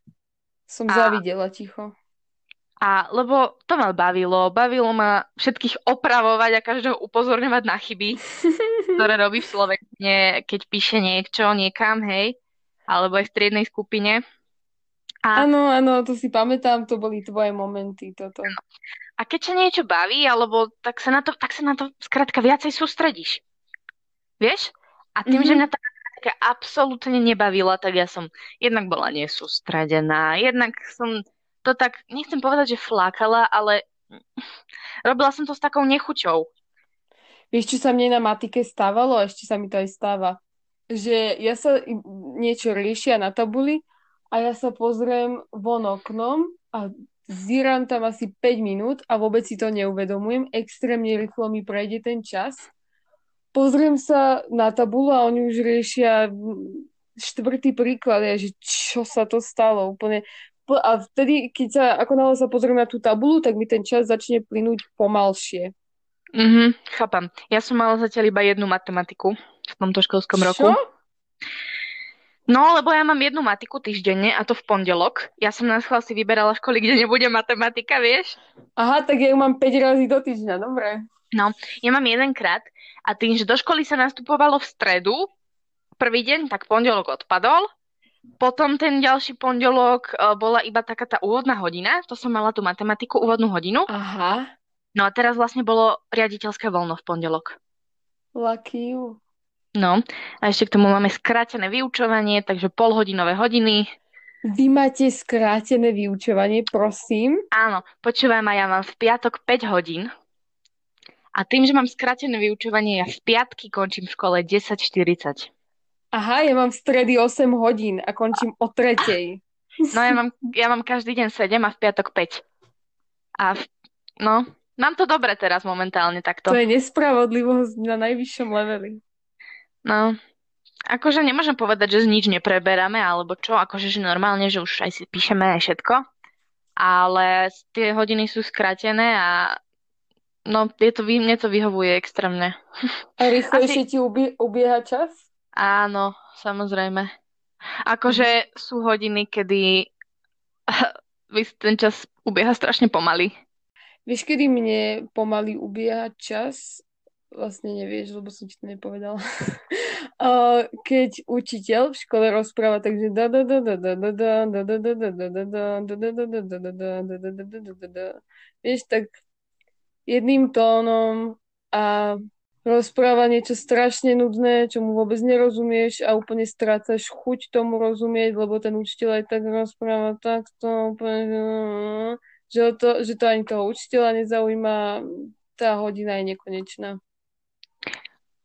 Som a... zavidela ticho. A lebo to ma bavilo, bavilo ma všetkých opravovať a každého upozorňovať na chyby, ktoré robí v Slovene, keď píše niečo niekam, hej, alebo aj v triednej skupine. Áno, áno, to si pamätám, to boli tvoje momenty, toto. A keď sa niečo baví, alebo tak sa na to, tak sa na to skrátka viacej sústredíš. Vieš? A tým, mm-hmm. že mhm. mňa tá matematika absolútne nebavila, tak ja som jednak bola nesústredená, jednak som to tak, nechcem povedať, že flákala, ale robila som to s takou nechuťou. Vieš, čo sa mne na matike stávalo? Ešte sa mi to aj stáva. Že ja sa niečo riešia na tabuli a ja sa pozriem von oknom a zíram tam asi 5 minút a vôbec si to neuvedomujem. Extrémne rýchlo mi prejde ten čas. Pozriem sa na tabulu a oni už riešia štvrtý príklad, je, že čo sa to stalo. Úplne a vtedy, keď sa, ako náhle sa pozriem na tú tabulu, tak mi ten čas začne plynúť pomalšie. Mhm, chápam. Ja som mala zatiaľ iba jednu matematiku v tomto školskom Čo? roku. No, lebo ja mám jednu matiku týždenne a to v pondelok. Ja som na si vyberala školy, kde nebude matematika, vieš? Aha, tak ja ju mám 5 razy do týždňa, dobre. No, ja mám jedenkrát a tým, že do školy sa nastupovalo v stredu, prvý deň, tak pondelok odpadol potom ten ďalší pondelok uh, bola iba taká tá úvodná hodina, to som mala tú matematiku, úvodnú hodinu. Aha. No a teraz vlastne bolo riaditeľské voľno v pondelok. Lucky you. No, a ešte k tomu máme skrátené vyučovanie, takže polhodinové hodiny. Vy máte skrátené vyučovanie, prosím? Áno, počúvaj ma, ja mám v piatok 5 hodín. A tým, že mám skrátené vyučovanie, ja v piatky končím v škole 10.40. Aha, ja mám v stredy 8 hodín a končím o tretej. No ja mám, ja mám každý deň 7 a v piatok 5. A v, no, mám to dobre teraz momentálne takto. To je nespravodlivosť na najvyššom leveli. No, akože nemôžem povedať, že nič nepreberáme, alebo čo, akože že normálne, že už aj si píšeme aj všetko, ale tie hodiny sú skratené a no, je to, mne to vyhovuje extrémne. A rýchlejšie Asi... ti ubie, ubieha čas? Áno, samozrejme. Akože mm. sú hodiny, kedy ten čas ubieha strašne pomaly. Vieš, kedy mne pomaly ubieha čas? Vlastne nevieš, lebo som ti to nepovedala. Keď učiteľ v škole rozpráva, takže vieš, tak jedným tónom a rozpráva niečo strašne nudné, čo mu vôbec nerozumieš a úplne strácaš chuť tomu rozumieť, lebo ten učiteľ aj tak rozpráva takto, úplne, že to, že to ani toho učiteľa nezaujíma, tá hodina je nekonečná.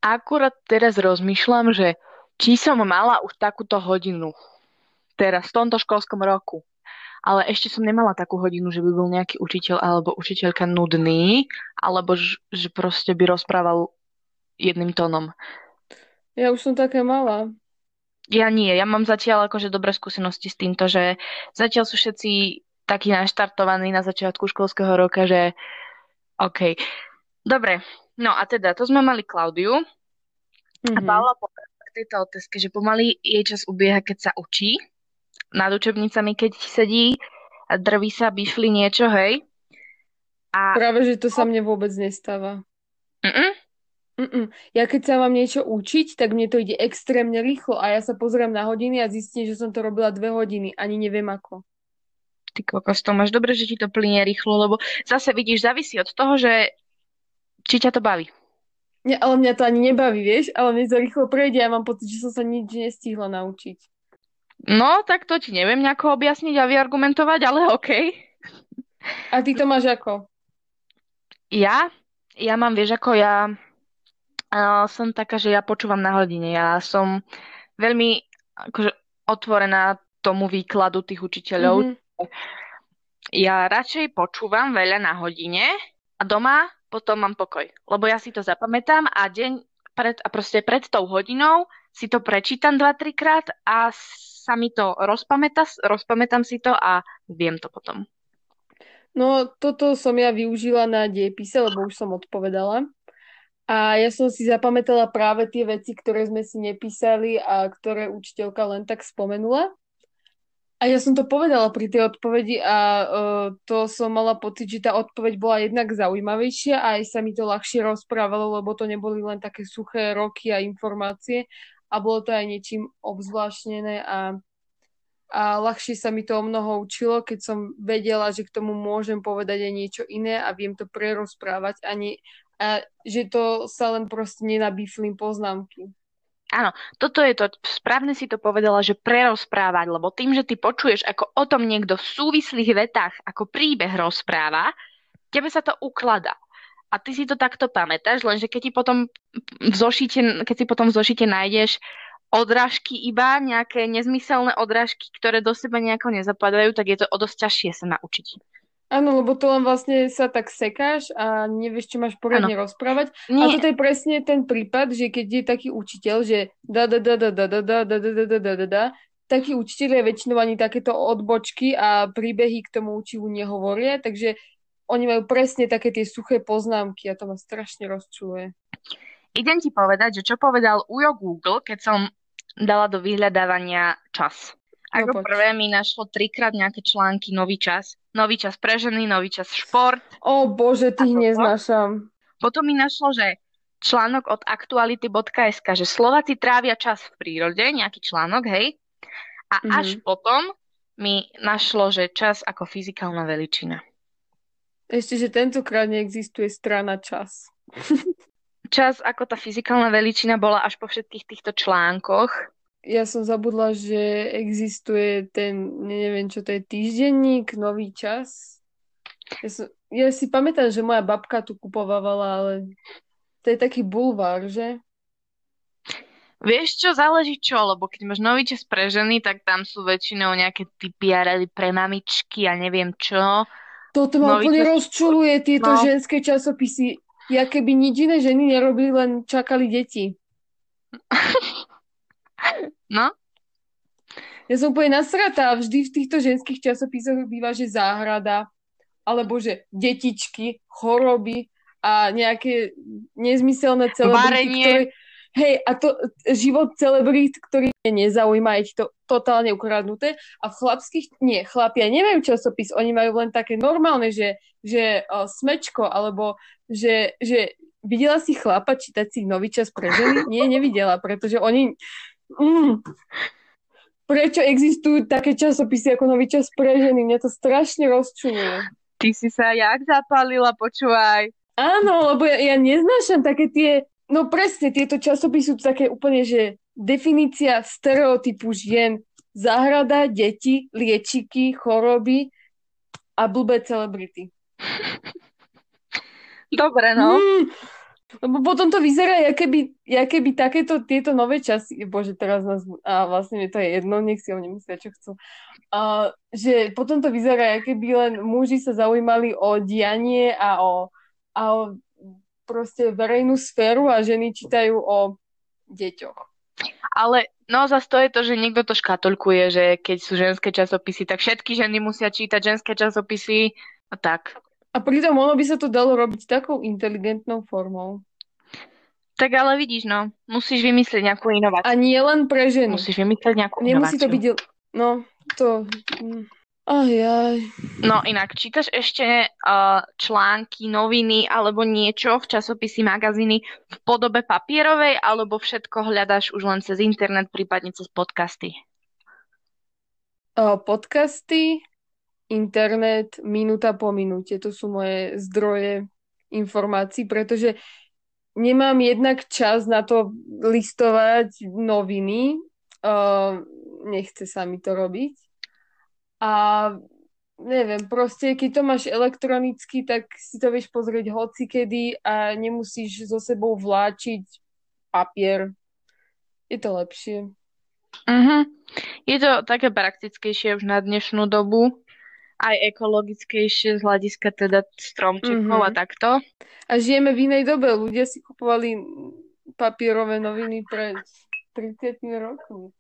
Akurát teraz rozmýšľam, že či som mala už takúto hodinu teraz v tomto školskom roku. Ale ešte som nemala takú hodinu, že by bol nejaký učiteľ alebo učiteľka nudný, alebo že proste by rozprával jedným tónom. Ja už som také malá. Ja nie, ja mám zatiaľ akože dobré skúsenosti s týmto, že zatiaľ sú všetci takí naštartovaní na začiatku školského roka, že OK. Dobre, no a teda, to sme mali Klaudiu mm-hmm. a mhm. Paula povedala k tejto otázke, že pomaly jej čas ubieha, keď sa učí nad učebnicami, keď sedí a drví sa, bišli niečo, hej. A... Práve, že to sa mne vôbec nestáva. Mm-mm. Mm-mm. Ja keď sa mám niečo učiť, tak mne to ide extrémne rýchlo a ja sa pozriem na hodiny a zistím, že som to robila dve hodiny. Ani neviem ako. Ty kokos, to máš dobre, že ti to plynie rýchlo, lebo zase vidíš, závisí od toho, že či ťa to baví. Nie, ale mňa to ani nebaví, vieš, ale mne to rýchlo prejde a mám pocit, že som sa nič nestihla naučiť. No, tak to ti neviem nejako objasniť a vyargumentovať, ale OK. A ty to máš ako? Ja? Ja mám, vieš, ako ja uh, som taká, že ja počúvam na hodine. Ja som veľmi akože, otvorená tomu výkladu tých učiteľov. Mm-hmm. Ja radšej počúvam veľa na hodine a doma potom mám pokoj. Lebo ja si to zapamätám a deň pred, a proste pred tou hodinou si to prečítam dva, trikrát a sa mi to rozpamätá, rozpamätám si to a viem to potom. No, toto som ja využila na diepise, lebo už som odpovedala. A ja som si zapamätala práve tie veci, ktoré sme si nepísali a ktoré učiteľka len tak spomenula. A ja som to povedala pri tej odpovedi a uh, to som mala pocit, že tá odpoveď bola jednak zaujímavejšia a aj sa mi to ľahšie rozprávalo, lebo to neboli len také suché roky a informácie a bolo to aj niečím obzvláštnené a, a ľahšie sa mi to o mnoho učilo, keď som vedela, že k tomu môžem povedať aj niečo iné a viem to prerozprávať a, nie, a že to sa len proste nenabíflim poznámky. Áno, toto je to, správne si to povedala, že prerozprávať, lebo tým, že ty počuješ, ako o tom niekto v súvislých vetách, ako príbeh rozpráva, tebe sa to ukladá. A ty si to takto pamätáš, lenže keď, ti potom v zošite, keď si potom v zošite nájdeš odrážky iba, nejaké nezmyselné odrážky, ktoré do seba nejako nezapadajú, tak je to o dosť ťažšie sa naučiť. Áno, lebo to len vlastne sa tak sekáš a nevieš, čo máš poriadne rozprávať. Nie. A toto je presne ten prípad, že keď je taký učiteľ, že da da da da da da da da da da da da da da takí učiteľia väčšinou ani takéto odbočky a príbehy k tomu učivu nehovoria, takže oni majú presne také tie suché poznámky a to ma strašne rozčuluje. Idem ti povedať, že čo povedal Ujo Google, keď som dala do vyhľadávania čas. Ako no, prvé mi našlo trikrát nejaké články Nový čas. Nový čas pre ženy, Nový čas šport. O bože, tých neznášam. Potom mi našlo, že článok od aktuality.sk, že Slováci trávia čas v prírode, nejaký článok, hej. A mm-hmm. až potom mi našlo, že čas ako fyzikálna veličina. Ešte, že tentokrát neexistuje strana čas. čas ako tá fyzikálna veličina bola až po všetkých týchto článkoch ja som zabudla, že existuje ten, neviem čo to je, týždenník, nový čas. Ja, som, ja si pamätám, že moja babka tu kupovávala, ale to je taký bulvár, že? Vieš čo, záleží čo, lebo keď máš nový čas pre ženy, tak tam sú väčšinou nejaké typy a rady pre mamičky a neviem čo. Toto ma úplne čas... rozčuluje, tieto no. ženské časopisy. Ja keby nič iné ženy nerobili, len čakali deti. No? Ja som úplne nasratá. Vždy v týchto ženských časopisoch býva, že záhrada, alebo že detičky, choroby a nejaké nezmyselné celebrity, ktoré... Hej, a to život celebrít, ktorý nezaujíma, je to totálne ukradnuté. A v chlapských, nie, chlapia nemajú časopis, oni majú len také normálne, že, že o, smečko, alebo že, že videla si chlapa čítať si nový čas pre ženy? Nie, nevidela, pretože oni Mm. Prečo existujú také časopisy ako Nový čas pre ženy? Mňa to strašne rozčuluje. Ty si sa jak zapálila, počúvaj. Áno, lebo ja, ja neznášam také tie, no presne, tieto časopisy sú také úplne, že definícia stereotypu žien, záhrada, deti, liečiky, choroby a blbé celebrity. Dobre, no. Mm, lebo potom to vyzerá, aké by, aké by takéto, tieto nové časy, bože, teraz nás, a vlastne mi to je jedno, nech si o myslia, čo chcú, a, že potom to vyzerá, aké by len muži sa zaujímali o dianie a o, a o proste verejnú sféru a ženy čítajú o deťoch. Ale no zase to je to, že niekto to škatulkuje, že keď sú ženské časopisy, tak všetky ženy musia čítať ženské časopisy a tak. A pritom ono by sa to dalo robiť takou inteligentnou formou. Tak ale vidíš, no, musíš vymyslieť nejakú inováciu. A nie len pre ženy. Musíš vymyslieť nejakú Nemusí inováciu. to byť, no, to... Aj, aj. No inak, čítaš ešte uh, články, noviny alebo niečo v časopisy, magazíny v podobe papierovej alebo všetko hľadáš už len cez internet, prípadne cez podcasty? Uh, podcasty, internet minúta po minúte. To sú moje zdroje informácií, pretože nemám jednak čas na to listovať noviny. Uh, nechce sa mi to robiť. A neviem, proste keď to máš elektronicky, tak si to vieš pozrieť hocikedy a nemusíš so sebou vláčiť papier. Je to lepšie. Uh-huh. Je to také praktickejšie už na dnešnú dobu aj ekologickejšie z hľadiska teda stromčekov mm-hmm. a takto. A žijeme v inej dobe. Ľudia si kupovali papierové noviny pred 30 rokmi.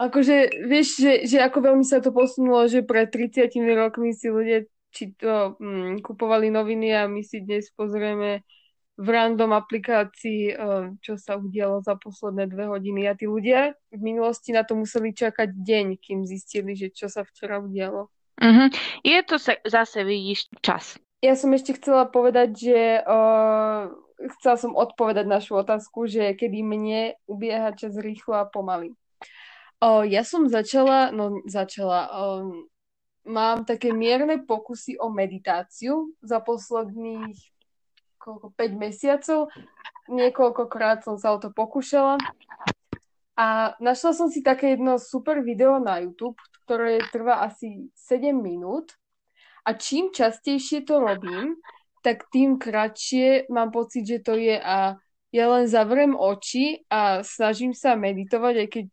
Akože, vieš, že, že ako veľmi sa to posunulo, že pred 30 rokmi si ľudia či to mm, kupovali noviny a my si dnes pozrieme v random aplikácii, uh, čo sa udialo za posledné dve hodiny. A tí ľudia v minulosti na to museli čakať deň, kým zistili, že čo sa včera udialo. Uh-huh. Je to sa, zase, vidíš, čas. Ja som ešte chcela povedať, že uh, chcela som odpovedať našu otázku, že kedy mne ubieha čas rýchlo a pomaly. Uh, ja som začala, no začala, um, mám také mierne pokusy o meditáciu za posledných koľko, 5 mesiacov. Niekoľkokrát som sa o to pokúšala. A našla som si také jedno super video na YouTube, ktoré trvá asi 7 minút. A čím častejšie to robím, tak tým kratšie mám pocit, že to je a ja len zavrem oči a snažím sa meditovať, aj keď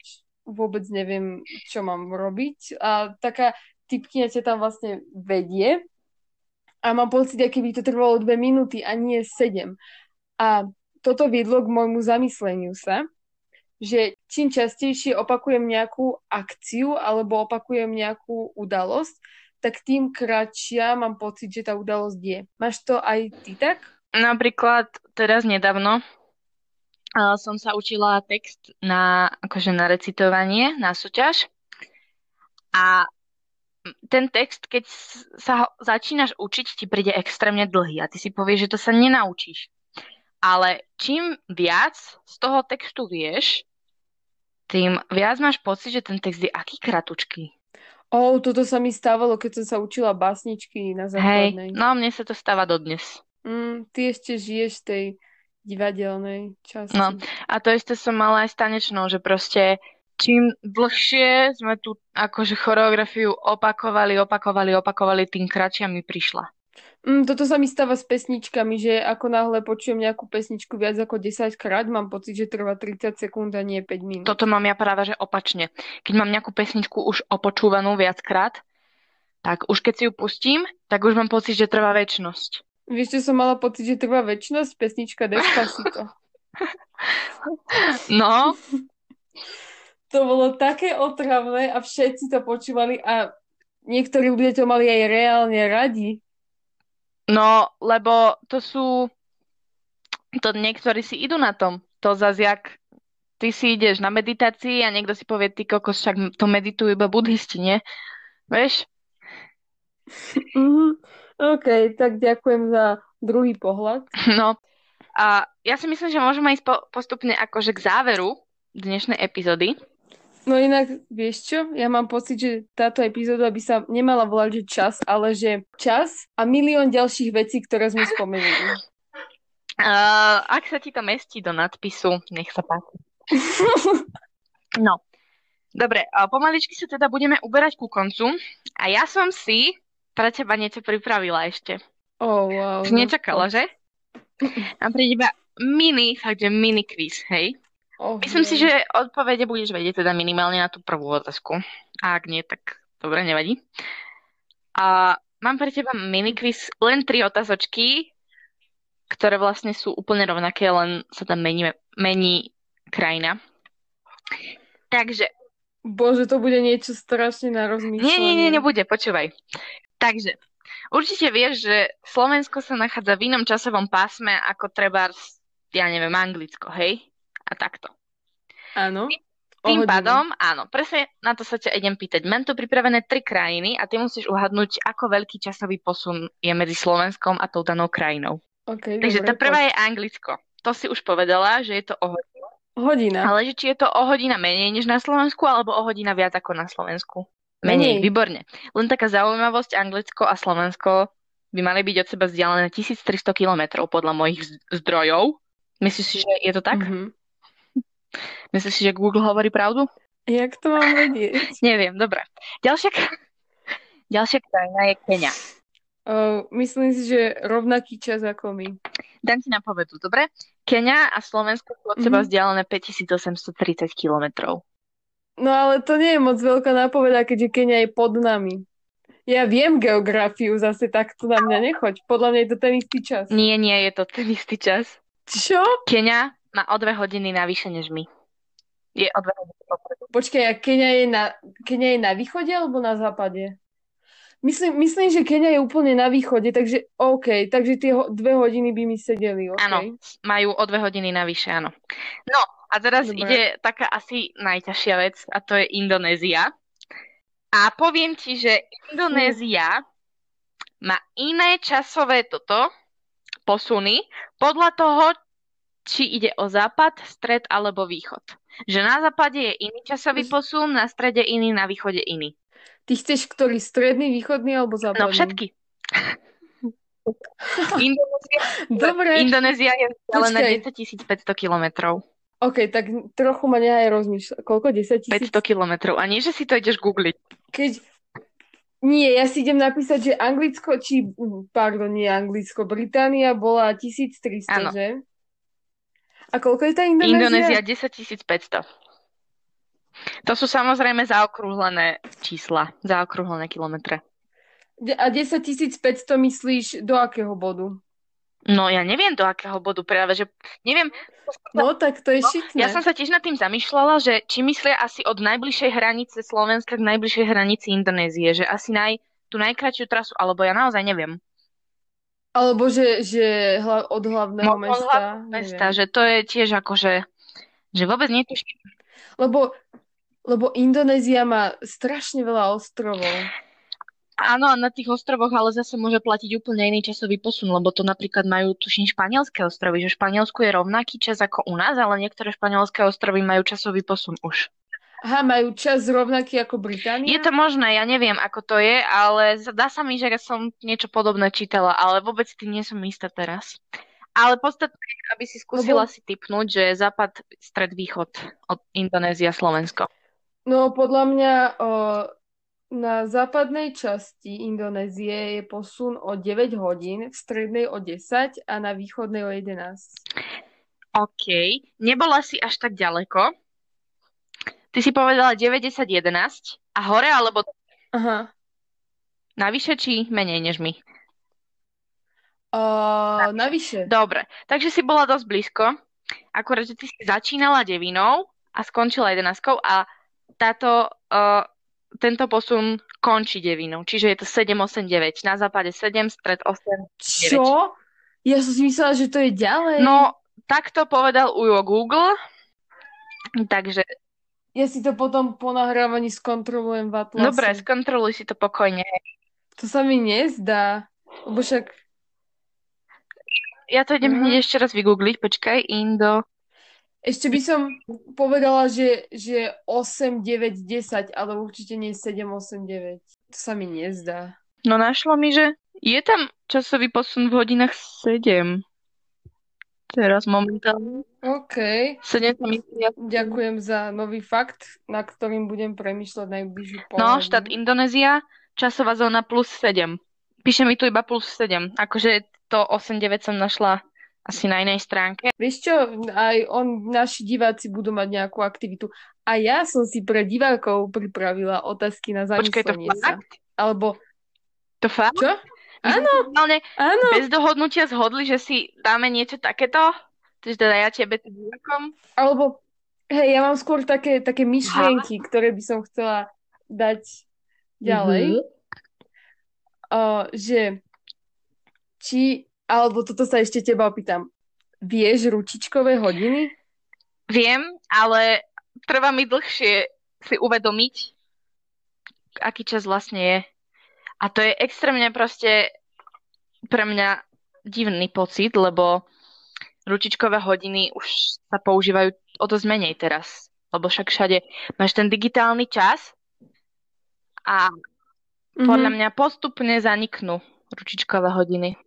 vôbec neviem, čo mám robiť. A taká typkňa ťa tam vlastne vedie a mám pocit, aký by to trvalo dve minúty a nie sedem. A toto viedlo k môjmu zamysleniu sa, že čím častejšie opakujem nejakú akciu alebo opakujem nejakú udalosť, tak tým kratšia mám pocit, že tá udalosť je. Máš to aj ty tak? Napríklad teraz nedávno som sa učila text na, akože na recitovanie, na súťaž a ten text, keď sa ho začínaš učiť, ti príde extrémne dlhý a ty si povieš, že to sa nenaučíš. Ale čím viac z toho textu vieš, tým viac máš pocit, že ten text je aký kratučký. O, oh, toto sa mi stávalo, keď som sa učila básničky na základnej. Hej, no mne sa to stáva dodnes. Mm, ty ešte žiješ tej divadelnej časti. No, a to isté som mala aj s tanečnou, že proste čím dlhšie sme tú akože choreografiu opakovali, opakovali, opakovali, tým kratšia mi prišla. Mm, toto sa mi stáva s pesničkami, že ako náhle počujem nejakú pesničku viac ako 10 krát, mám pocit, že trvá 30 sekúnd a nie 5 minút. Toto mám ja práve, že opačne. Keď mám nejakú pesničku už opočúvanú viackrát, tak už keď si ju pustím, tak už mám pocit, že trvá väčnosť. Vieš, čo som mala pocit, že trvá väčnosť? Pesnička Despacito. no, to bolo také otravné a všetci to počúvali a niektorí ľudia to mali aj reálne radi. No, lebo to sú... To niektorí si idú na tom. To zase jak ty si ideš na meditácii a niekto si povie, ty kokos, však to meditujú iba buddhisti, nie? Vieš? Mm-hmm. OK, tak ďakujem za druhý pohľad. No, a ja si myslím, že môžeme ísť po, postupne akože k záveru dnešnej epizódy. No inak, vieš čo? Ja mám pocit, že táto epizóda by sa nemala volať, že čas, ale že čas a milión ďalších vecí, ktoré sme spomenuli. Uh, ak sa ti to mestí do nadpisu, nech sa páči. no, dobre, pomaličky sa teda budeme uberať ku koncu a ja som si pre teba niečo pripravila ešte. Oh, wow. Si nečakala, že? Mám pre teba mini, fakt, že mini quiz, hej? Oh, Myslím si, že odpovede budeš vedieť teda minimálne na tú prvú otázku. A ak nie, tak dobre, nevadí. A mám pre teba minikviz, len tri otázočky, ktoré vlastne sú úplne rovnaké, len sa tam mení, mení krajina. Takže. Bože, to bude niečo strašne na rozmýšľanie. Nie, nie, nie, nebude, počúvaj. Takže, určite vieš, že Slovensko sa nachádza v inom časovom pásme ako treba, ja neviem, Anglicko, hej? a takto. Áno. Tým pádom, áno, presne na to sa ťa idem pýtať. Mám tu pripravené tri krajiny a ty musíš uhadnúť, ako veľký časový posun je medzi Slovenskom a tou danou krajinou. Okay, Takže dobre, tá prvá je Anglicko. To si už povedala, že je to o hodinu. Hodina. Ale že či je to o hodina menej než na Slovensku, alebo o hodina viac ako na Slovensku? Menej, menej. výborne. Len taká zaujímavosť, Anglicko a Slovensko by mali byť od seba vzdialené 1300 km podľa mojich zdrojov. Myslíš si, že je to tak? Mm-hmm. Myslíš si, že Google hovorí pravdu? Jak to mám vedieť? Neviem, dobre. Ďalšia, ďalšia krajina je Kenia. Uh, myslím si, že rovnaký čas ako my. Dám ti napovedu, dobre? Kenia a Slovensko sú od seba mm-hmm. vzdialené 5830 kilometrov. No ale to nie je moc veľká nápoveda, keďže Kenia je pod nami. Ja viem geografiu, zase takto na mňa nechoď. Podľa mňa je to ten istý čas. Nie, nie, je to ten istý čas. Čo? Kenia má o dve hodiny navyše než my. Je o dve hodiny popredu. Počkaj, a Kenia je, na, Kenia je na východe alebo na západe? Myslím, myslím, že Kenia je úplne na východe, takže OK, takže tie ho, dve hodiny by mi sedeli, OK. Áno, majú o dve hodiny navyše, áno. No, a teraz Dobre. ide taká asi najťažšia vec a to je Indonézia. A poviem ti, že Indonézia má iné časové toto, posuny, podľa toho, či ide o západ, stred alebo východ. Že na západe je iný časový posun, na strede iný, na východe iný. Ty chceš ktorý? Stredný, východný alebo západný? No všetky. Indonézia, Dobre. Indonézia je na 10 500 kilometrov. OK, tak trochu ma nehaj rozmýšľať. Koľko? 10 000? 500 kilometrov. A nie, že si to ideš googliť. Keď... Nie, ja si idem napísať, že Anglicko, či, pardon, nie Anglicko, Británia bola 1300, ano. že? A koľko je tá Indonézia? Indonézia 10 500. To sú samozrejme zaokrúhlené čísla, zaokrúhlené kilometre. A 10 500 myslíš do akého bodu? No ja neviem do akého bodu práve, že neviem. No tak to je no, šitné. Ja som sa tiež nad tým zamýšľala, že či myslia asi od najbližšej hranice Slovenska k najbližšej hranici Indonézie, že asi naj, tú najkračšiu trasu, alebo ja naozaj neviem. Alebo že, že hla, od hlavného no, mesta. Od hlavného mesta, že to je tiež akože, že vôbec netuším. Lebo lebo Indonézia má strašne veľa ostrovov. Áno, a na tých ostrovoch ale zase môže platiť úplne iný časový posun, lebo to napríklad majú, tuším, španielské ostrovy, že v Španielsku je rovnaký čas ako u nás, ale niektoré španielské ostrovy majú časový posun už. Aha, majú čas rovnaký ako Británia? Je to možné, ja neviem, ako to je, ale dá sa mi, že som niečo podobné čítala, ale vôbec tým nie som istá teraz. Ale podstatné aby si skúsila Lebo... si typnúť, že západ, stred, východ od Indonézia, Slovensko. No podľa mňa o, na západnej časti Indonézie je posun o 9 hodín, v strednej o 10 a na východnej o 11. OK, nebola si až tak ďaleko. Ty si povedala 90-11 a hore alebo... Aha. Navyše či menej než my? Uh, navyše. Dobre, takže si bola dosť blízko. Akurát, že ty si začínala devinou a skončila jedenáskou a táto, uh, tento posun končí devinou. Čiže je to 7, 8, 9. Na západe 7, stred 8, 9. Čo? Ja som si myslela, že to je ďalej. No, tak to povedal Ujo Google. Takže... Ja si to potom po nahrávaní skontrolujem v Atlase. Dobre, skontroluj si to pokojne. To sa mi nezdá. Lebo však... Ja to idem uh-huh. hneď ešte raz vygoogliť. Počkaj, Indo... Ešte by som povedala, že, že 8, 9, 10, ale určite nie 7, 8, 9. To sa mi nezdá. No našlo mi, že je tam časový posun v hodinách 7. Teraz momentálne. OK. 7 Ďakujem za nový fakt, na ktorým budem premyšľať najbližšiu pol No, štát Indonézia, časová zóna plus 7. Píše mi tu iba plus 7. Akože to 8-9 som našla asi na inej stránke. Vieš čo, aj on, naši diváci budú mať nejakú aktivitu. A ja som si pre divákov pripravila otázky na zamyslenie Počkej, to fakt? sa. Alebo... To fakt? Čo? Áno, áno. Bez dohodnutia zhodli, že si dáme niečo takéto? Takže teda ja tebe tým divákom? Alebo, hej, ja mám skôr také, také myšlienky, Aha. ktoré by som chcela dať ďalej. Mm-hmm. Uh, že či alebo toto sa ešte teba opýtam. Vieš ručičkové hodiny? Viem, ale trvá mi dlhšie si uvedomiť, aký čas vlastne je. A to je extrémne proste pre mňa divný pocit, lebo ručičkové hodiny už sa používajú o dosť menej teraz. Lebo však všade máš ten digitálny čas a mm-hmm. podľa mňa postupne zaniknú ručičkové hodiny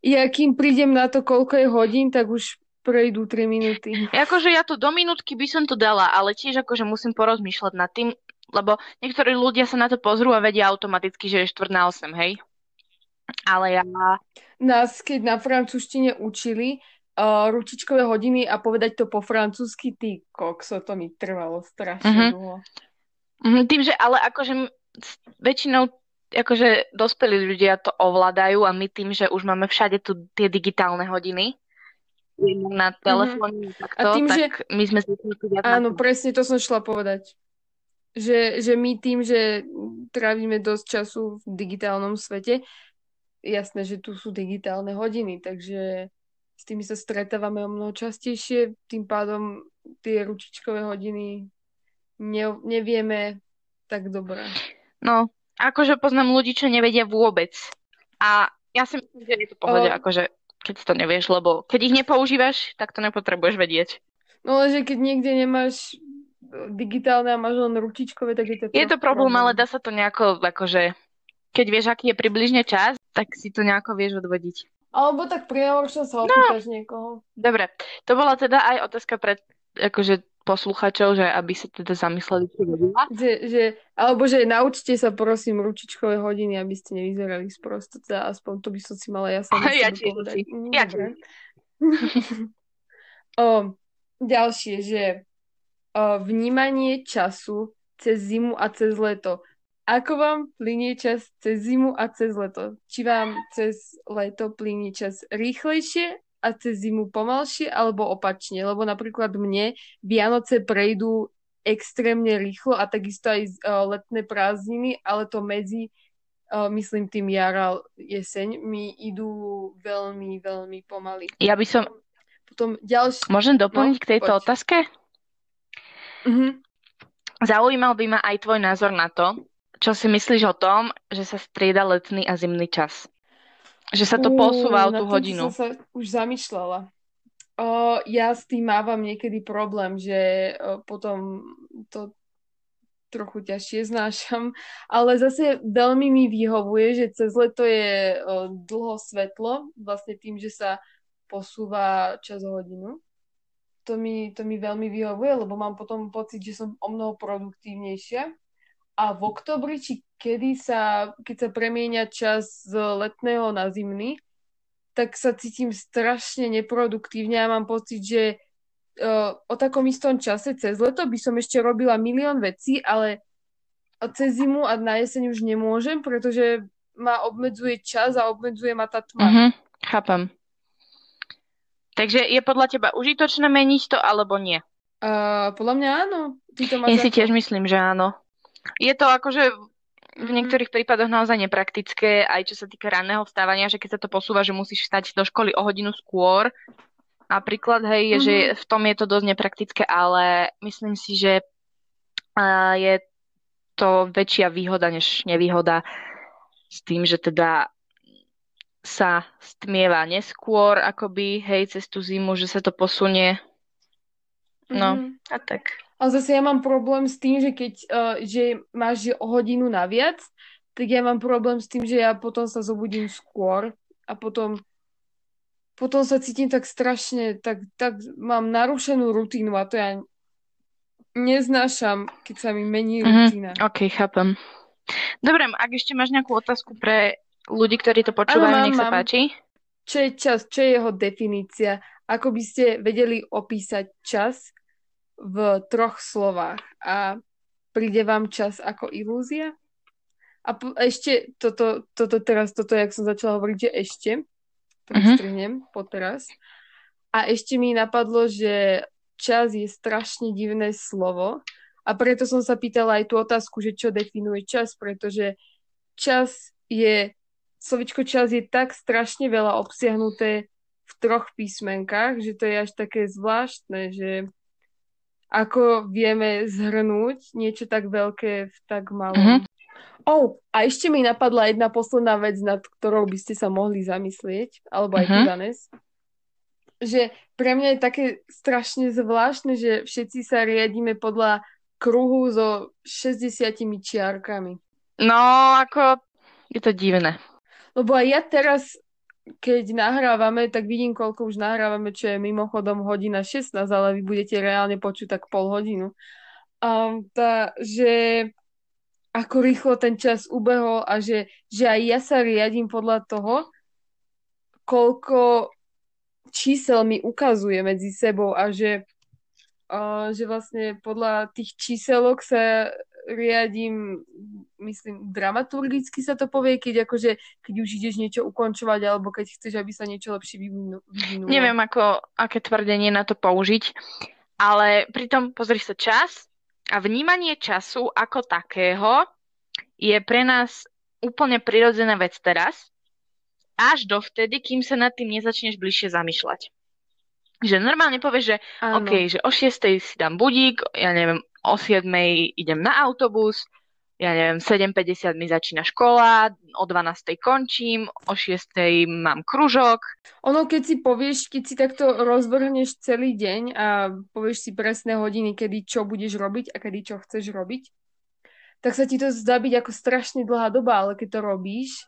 ja kým prídem na to, koľko je hodín, tak už prejdú 3 minúty. Akože ja to do minútky by som to dala, ale tiež akože musím porozmýšľať nad tým, lebo niektorí ľudia sa na to pozrú a vedia automaticky, že je 4 na 8, hej? Ale ja... Nás, keď na francúzštine učili uh, ručičkové hodiny a povedať to po francúzsky, ty kokso, to mi trvalo strašne uh-huh. dlho. Uh-huh, tým, že ale akože väčšinou akože dospelí ľudia to ovládajú a my tým, že už máme všade tu tie digitálne hodiny na telefóne, mm-hmm. takto, a tým, tak že... my sme viac Áno, presne to som šla povedať. že, že my tým, že trávime dosť času v digitálnom svete, jasné, že tu sú digitálne hodiny, takže s tými sa stretávame o mnoho častejšie, tým pádom tie ručičkové hodiny ne, nevieme tak dobre. No, akože poznám ľudí, čo nevedia vôbec. A ja si myslím, že je to pohode, o... akože keď to nevieš, lebo keď ich nepoužívaš, tak to nepotrebuješ vedieť. No ale že keď niekde nemáš digitálne a máš len ručičkové, tak je to Je to problém, problém, ale dá sa to nejako, akože, keď vieš, aký je približne čas, tak si to nejako vieš odvodiť. Alebo tak prihovor, sa opýtaš no. niekoho. Dobre, to bola teda aj otázka pre akože posluchačov, že aby sa teda zamysleli, čo vedia. Že, že, alebo že naučte sa prosím ručičkové hodiny, aby ste nevyzerali sprosto. Teda aspoň to by som si mala ja sama ja povedať. Mm, ja o, ďalšie, že o, vnímanie času cez zimu a cez leto. Ako vám plinie čas cez zimu a cez leto? Či vám cez leto plinie čas rýchlejšie a cez zimu pomalšie, alebo opačne? Lebo napríklad mne Vianoce prejdú extrémne rýchlo a takisto aj uh, letné prázdniny, ale to medzi, uh, myslím tým jara, jeseň, mi idú veľmi, veľmi pomaly. Ja by som... Potom ďalšie... Môžem doplniť no, k tejto poď. otázke? Mhm. Zaujímal by ma aj tvoj názor na to, čo si myslíš o tom, že sa strieda letný a zimný čas? Že sa to posúva o tú hodinu. som sa už zamýšľala. Uh, ja s tým mávam niekedy problém, že uh, potom to trochu ťažšie znášam, ale zase veľmi mi vyhovuje, že cez leto je uh, dlho svetlo, vlastne tým, že sa posúva čas o hodinu. To mi, to mi veľmi vyhovuje, lebo mám potom pocit, že som o mnoho produktívnejšia a v oktobri, či kedy sa, keď sa premieňa čas z letného na zimný, tak sa cítim strašne neproduktívne a mám pocit, že uh, o takom istom čase cez leto by som ešte robila milión vecí, ale cez zimu a na jeseň už nemôžem, pretože ma obmedzuje čas a obmedzuje ma tá tma. Mm-hmm, chápem. Takže je podľa teba užitočné meniť to, alebo nie? Uh, podľa mňa áno. Ty to ja si tiež myslím, že áno. Je to akože v mhm. niektorých prípadoch naozaj nepraktické, aj čo sa týka ranného vstávania, že keď sa to posúva, že musíš vstať do školy o hodinu skôr. Napríklad, hej, mm-hmm. že v tom je to dosť nepraktické, ale myslím si, že je to väčšia výhoda než nevýhoda s tým, že teda sa stmieva neskôr, akoby, hej, cez tú zimu, že sa to posunie. No, mm-hmm. a tak. Ale zase ja mám problém s tým, že keď uh, že máš že o hodinu naviac, tak ja mám problém s tým, že ja potom sa zobudím skôr a potom potom sa cítim tak strašne, tak, tak mám narušenú rutínu a to ja neznášam, keď sa mi mení mm-hmm. rutína. Ok, chápem. Dobre, ak ešte máš nejakú otázku pre ľudí, ktorí to počúvajú, ano, nech sa mám. páči. Čo je čas? Čo je jeho definícia? Ako by ste vedeli opísať čas v troch slovách a príde vám čas ako ilúzia? A po, ešte toto, toto teraz, toto, jak som začala hovoriť, že ešte, to uh-huh. po teraz. A ešte mi napadlo, že čas je strašne divné slovo a preto som sa pýtala aj tú otázku, že čo definuje čas, pretože čas je, slovičko čas je tak strašne veľa obsiahnuté v troch písmenkách, že to je až také zvláštne, že ako vieme zhrnúť niečo tak veľké v tak malom. Mm-hmm. Oh, a ešte mi napadla jedna posledná vec, nad ktorou by ste sa mohli zamyslieť, alebo aj mm-hmm. Danes. Že pre mňa je také strašne zvláštne, že všetci sa riadíme podľa kruhu so 60 čiarkami. No, ako je to divné. Lebo aj ja teraz keď nahrávame, tak vidím, koľko už nahrávame, čo je mimochodom hodina 16, ale vy budete reálne počuť tak pol hodinu. Um, tá, že ako rýchlo ten čas ubehol a že, že aj ja sa riadím podľa toho, koľko čísel mi ukazuje medzi sebou a že, uh, že vlastne podľa tých číselok sa riadím, myslím, dramaturgicky sa to povie, keď akože, keď už ideš niečo ukončovať, alebo keď chceš, aby sa niečo lepšie vyvinulo. Neviem, ako, aké tvrdenie na to použiť, ale pritom pozri sa čas A vnímanie času ako takého je pre nás úplne prirodzená vec teraz, až dovtedy, kým sa nad tým nezačneš bližšie zamýšľať. Že normálne povieš, že Áno. OK, že o 6 si dám budík, ja neviem, o 7 idem na autobus, ja neviem, 7.50 mi začína škola, o 12.00 končím, o 6.00 mám kružok. Ono, keď si povieš, keď si takto rozvrhneš celý deň a povieš si presné hodiny, kedy čo budeš robiť a kedy čo chceš robiť, tak sa ti to zdá byť ako strašne dlhá doba, ale keď to robíš,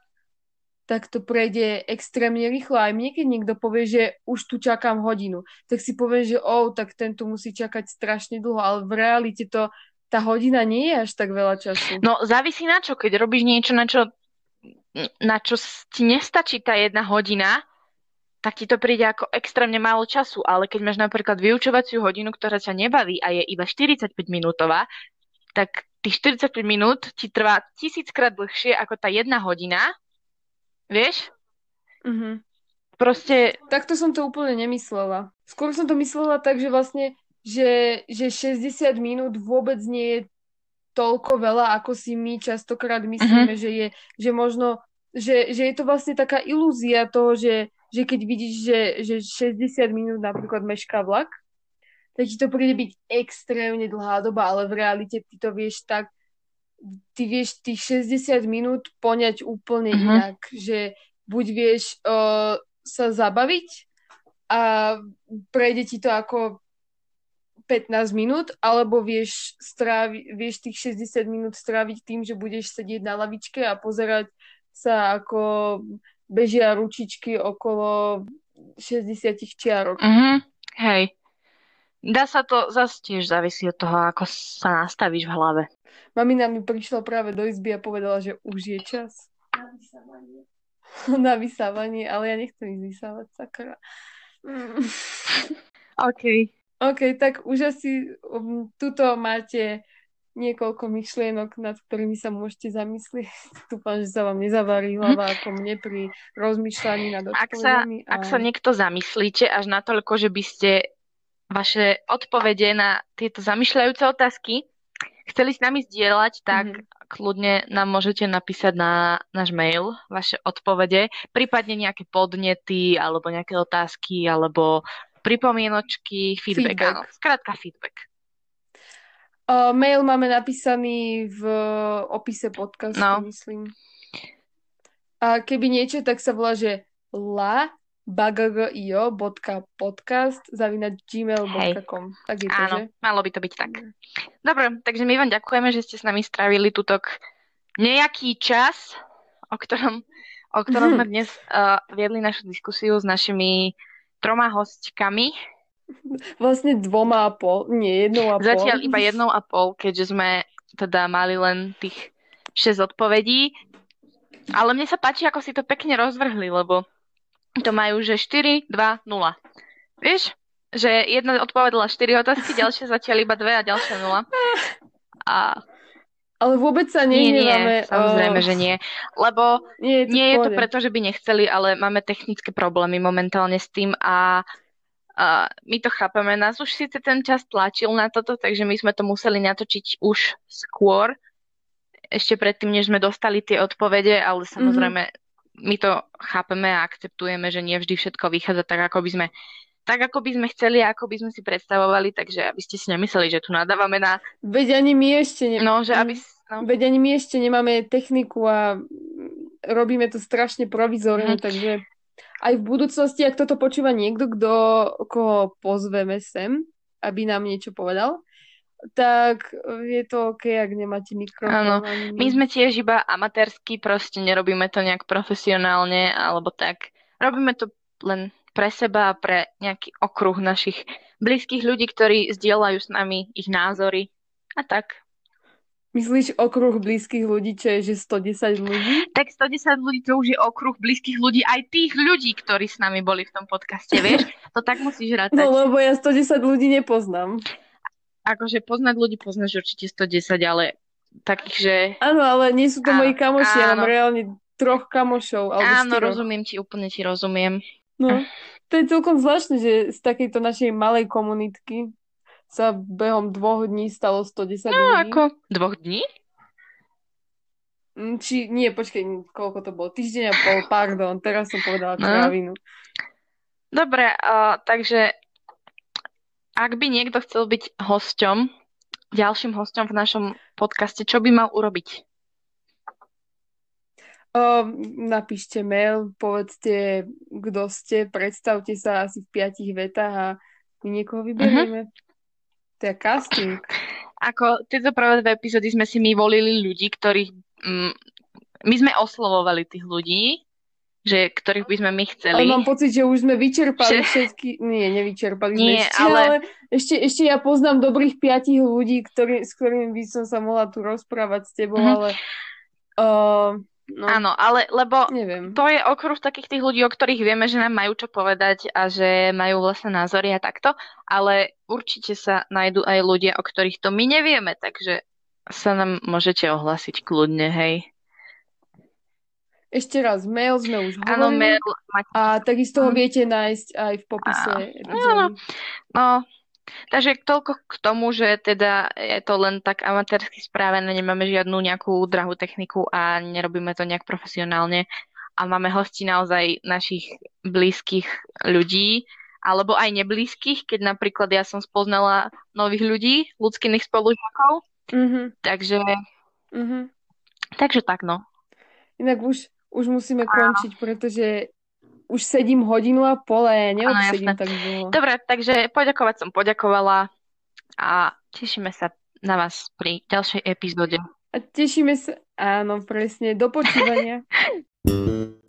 tak to prejde extrémne rýchlo. Aj mne, keď niekto povie, že už tu čakám hodinu, tak si povie, že oh, tak ten tu musí čakať strašne dlho, ale v realite to tá hodina nie je až tak veľa času. No závisí na čo, keď robíš niečo, na čo, na čo ti nestačí tá jedna hodina, tak ti to príde ako extrémne málo času. Ale keď máš napríklad vyučovaciu hodinu, ktorá ťa nebaví a je iba 45 minútová, tak tých 45 minút ti trvá tisíckrát dlhšie ako tá jedna hodina. Vieš? Mhm. Proste... Takto som to úplne nemyslela. Skôr som to myslela tak, že vlastne že, že 60 minút vôbec nie je toľko veľa, ako si my častokrát myslíme, uh-huh. že je, že možno, že, že je to vlastne taká ilúzia toho, že, že keď vidíš, že, že 60 minút napríklad mešká vlak, tak ti to príde byť extrémne dlhá doba, ale v realite ty to vieš tak, ty vieš tých 60 minút poňať úplne uh-huh. inak, že buď vieš uh, sa zabaviť a prejde ti to ako 15 minút, alebo vieš, strávi, vieš tých 60 minút stráviť tým, že budeš sedieť na lavičke a pozerať sa, ako bežia ručičky okolo 60 čiarok. Mm-hmm. Hej. Dá sa to, zase tiež závisí od toho, ako sa nastavíš v hlave. Mamina mi prišla práve do izby a povedala, že už je čas. Na vysávanie. na vysávanie, ale ja nechcem ísť vysávať, sakra. Mm. OK. OK, tak už asi um, tuto máte niekoľko myšlienok, nad ktorými sa môžete zamyslieť. Dúfam, že sa vám nezavarí hlava ako mne pri rozmýšľaní nad odpovediami. Ak sa, a... ak sa niekto zamyslíte až natoľko, že by ste vaše odpovede na tieto zamýšľajúce otázky chceli s nami zdieľať, tak mm-hmm. kľudne nám môžete napísať na náš mail vaše odpovede, prípadne nejaké podnety alebo nejaké otázky alebo pripomienočky, feedback, feedback. áno. Skrátka feedback. Uh, mail máme napísaný v opise podcastu, no. myslím. A keby niečo, tak sa volá, že la bagagio.podcast zavinať gmail.com. Tak je to, Áno, že? malo by to byť tak. Dobre, takže my vám ďakujeme, že ste s nami strávili tutok nejaký čas, o ktorom, o ktorom sme dnes uh, viedli našu diskusiu s našimi troma hostkami. Vlastne dvoma a pol, nie jednou a pol. Zatiaľ iba jednou a pol, keďže sme teda mali len tých 6 odpovedí. Ale mne sa páči, ako si to pekne rozvrhli, lebo to majú, že 4, 2, 0. Vieš? Že jedna odpovedala 4 otázky, ďalšie zatiaľ iba 2 a ďalšia 0. A ale vôbec sa nehnevame. Nie, nie, samozrejme, o... že nie. Lebo nie je to, nie je to preto, že by nechceli, ale máme technické problémy momentálne s tým a a my to chápeme. Nás už síce ten čas tlačil na toto, takže my sme to museli natočiť už skôr, ešte predtým, než sme dostali tie odpovede, ale mhm. samozrejme mm-hmm. My to chápeme a akceptujeme, že nie vždy všetko vychádza tak, ako by sme tak, ako by sme chceli a ako by sme si predstavovali, takže aby ste si nemysleli, že tu nadávame na... Veď ani my ešte ne... No, že aby... No. Veď ani my ešte nemáme techniku a robíme to strašne provizorne, mm. takže aj v budúcnosti, ak toto počúva niekto, kto, koho pozveme sem, aby nám niečo povedal, tak je to OK, ak nemáte mikrofón. Áno, my sme tiež iba amatérsky, proste nerobíme to nejak profesionálne, alebo tak. Robíme to len pre seba a pre nejaký okruh našich blízkych ľudí, ktorí zdieľajú s nami ich názory a tak. Myslíš okruh blízkych ľudí, čo je, že 110 ľudí? Tak 110 ľudí, to už je okruh blízkych ľudí, aj tých ľudí, ktorí s nami boli v tom podcaste, vieš? To tak musíš rátať. No lebo ja 110 ľudí nepoznám. Akože poznať ľudí poznáš určite 110, ale takých, že... Áno, ale nie sú to áno, moji kamoši, ja mám reálne troch kamošov. Alebo áno, štyroch. rozumiem ti, úplne ti rozumiem. No, to je celkom zvláštne, že z takejto našej malej komunitky sa behom dvoch dní stalo 110 no, ľudí. ako dvoch dní? Mm, či, nie, počkej, koľko to bolo? Týždeň a pol, pardon, teraz som povedala no. kravinu. Dobre, uh, takže ak by niekto chcel byť hosťom, ďalším hosťom v našom podcaste, čo by mal urobiť? Uh, napíšte mail, povedzte, kto ste, predstavte sa asi v piatich vetách a my niekoho vyberieme. Uh-huh. To je casting. Ako tieto prvé dve epizódy sme si my volili ľudí, ktorých... Mm, my sme oslovovali tých ľudí, že ktorých by sme my chceli. Ale mám pocit, že už sme vyčerpali že... všetky... Nie, nevyčerpali Nie, sme ešte, ale... ale ešte, ešte ja poznám dobrých piatich ľudí, ktorý, s ktorými by som sa mohla tu rozprávať s tebou, mm-hmm. ale... Uh, No, Áno, ale lebo neviem. to je okruh takých tých ľudí, o ktorých vieme, že nám majú čo povedať a že majú vlastné názory a takto, ale určite sa nájdú aj ľudia, o ktorých to my nevieme, takže sa nám môžete ohlásiť kľudne, hej. Ešte raz, mail sme už hovorili. Áno, mail. A takisto ho viete nájsť aj v popise Áno. No, Takže toľko k tomu, že teda je to len tak amatérsky správené, nemáme žiadnu nejakú drahú techniku a nerobíme to nejak profesionálne a máme hosti naozaj našich blízkych ľudí, alebo aj neblízkych, keď napríklad ja som spoznala nových ľudí, ľudských spolužiakov. Mm-hmm. Takže, mm-hmm. takže tak no. Inak už, už musíme končiť, pretože už sedím hodinu a pol a ja neobsedím tak dlho. Dobre, takže poďakovať som poďakovala a tešíme sa na vás pri ďalšej epizóde. A tešíme sa, áno, presne, do počúvania.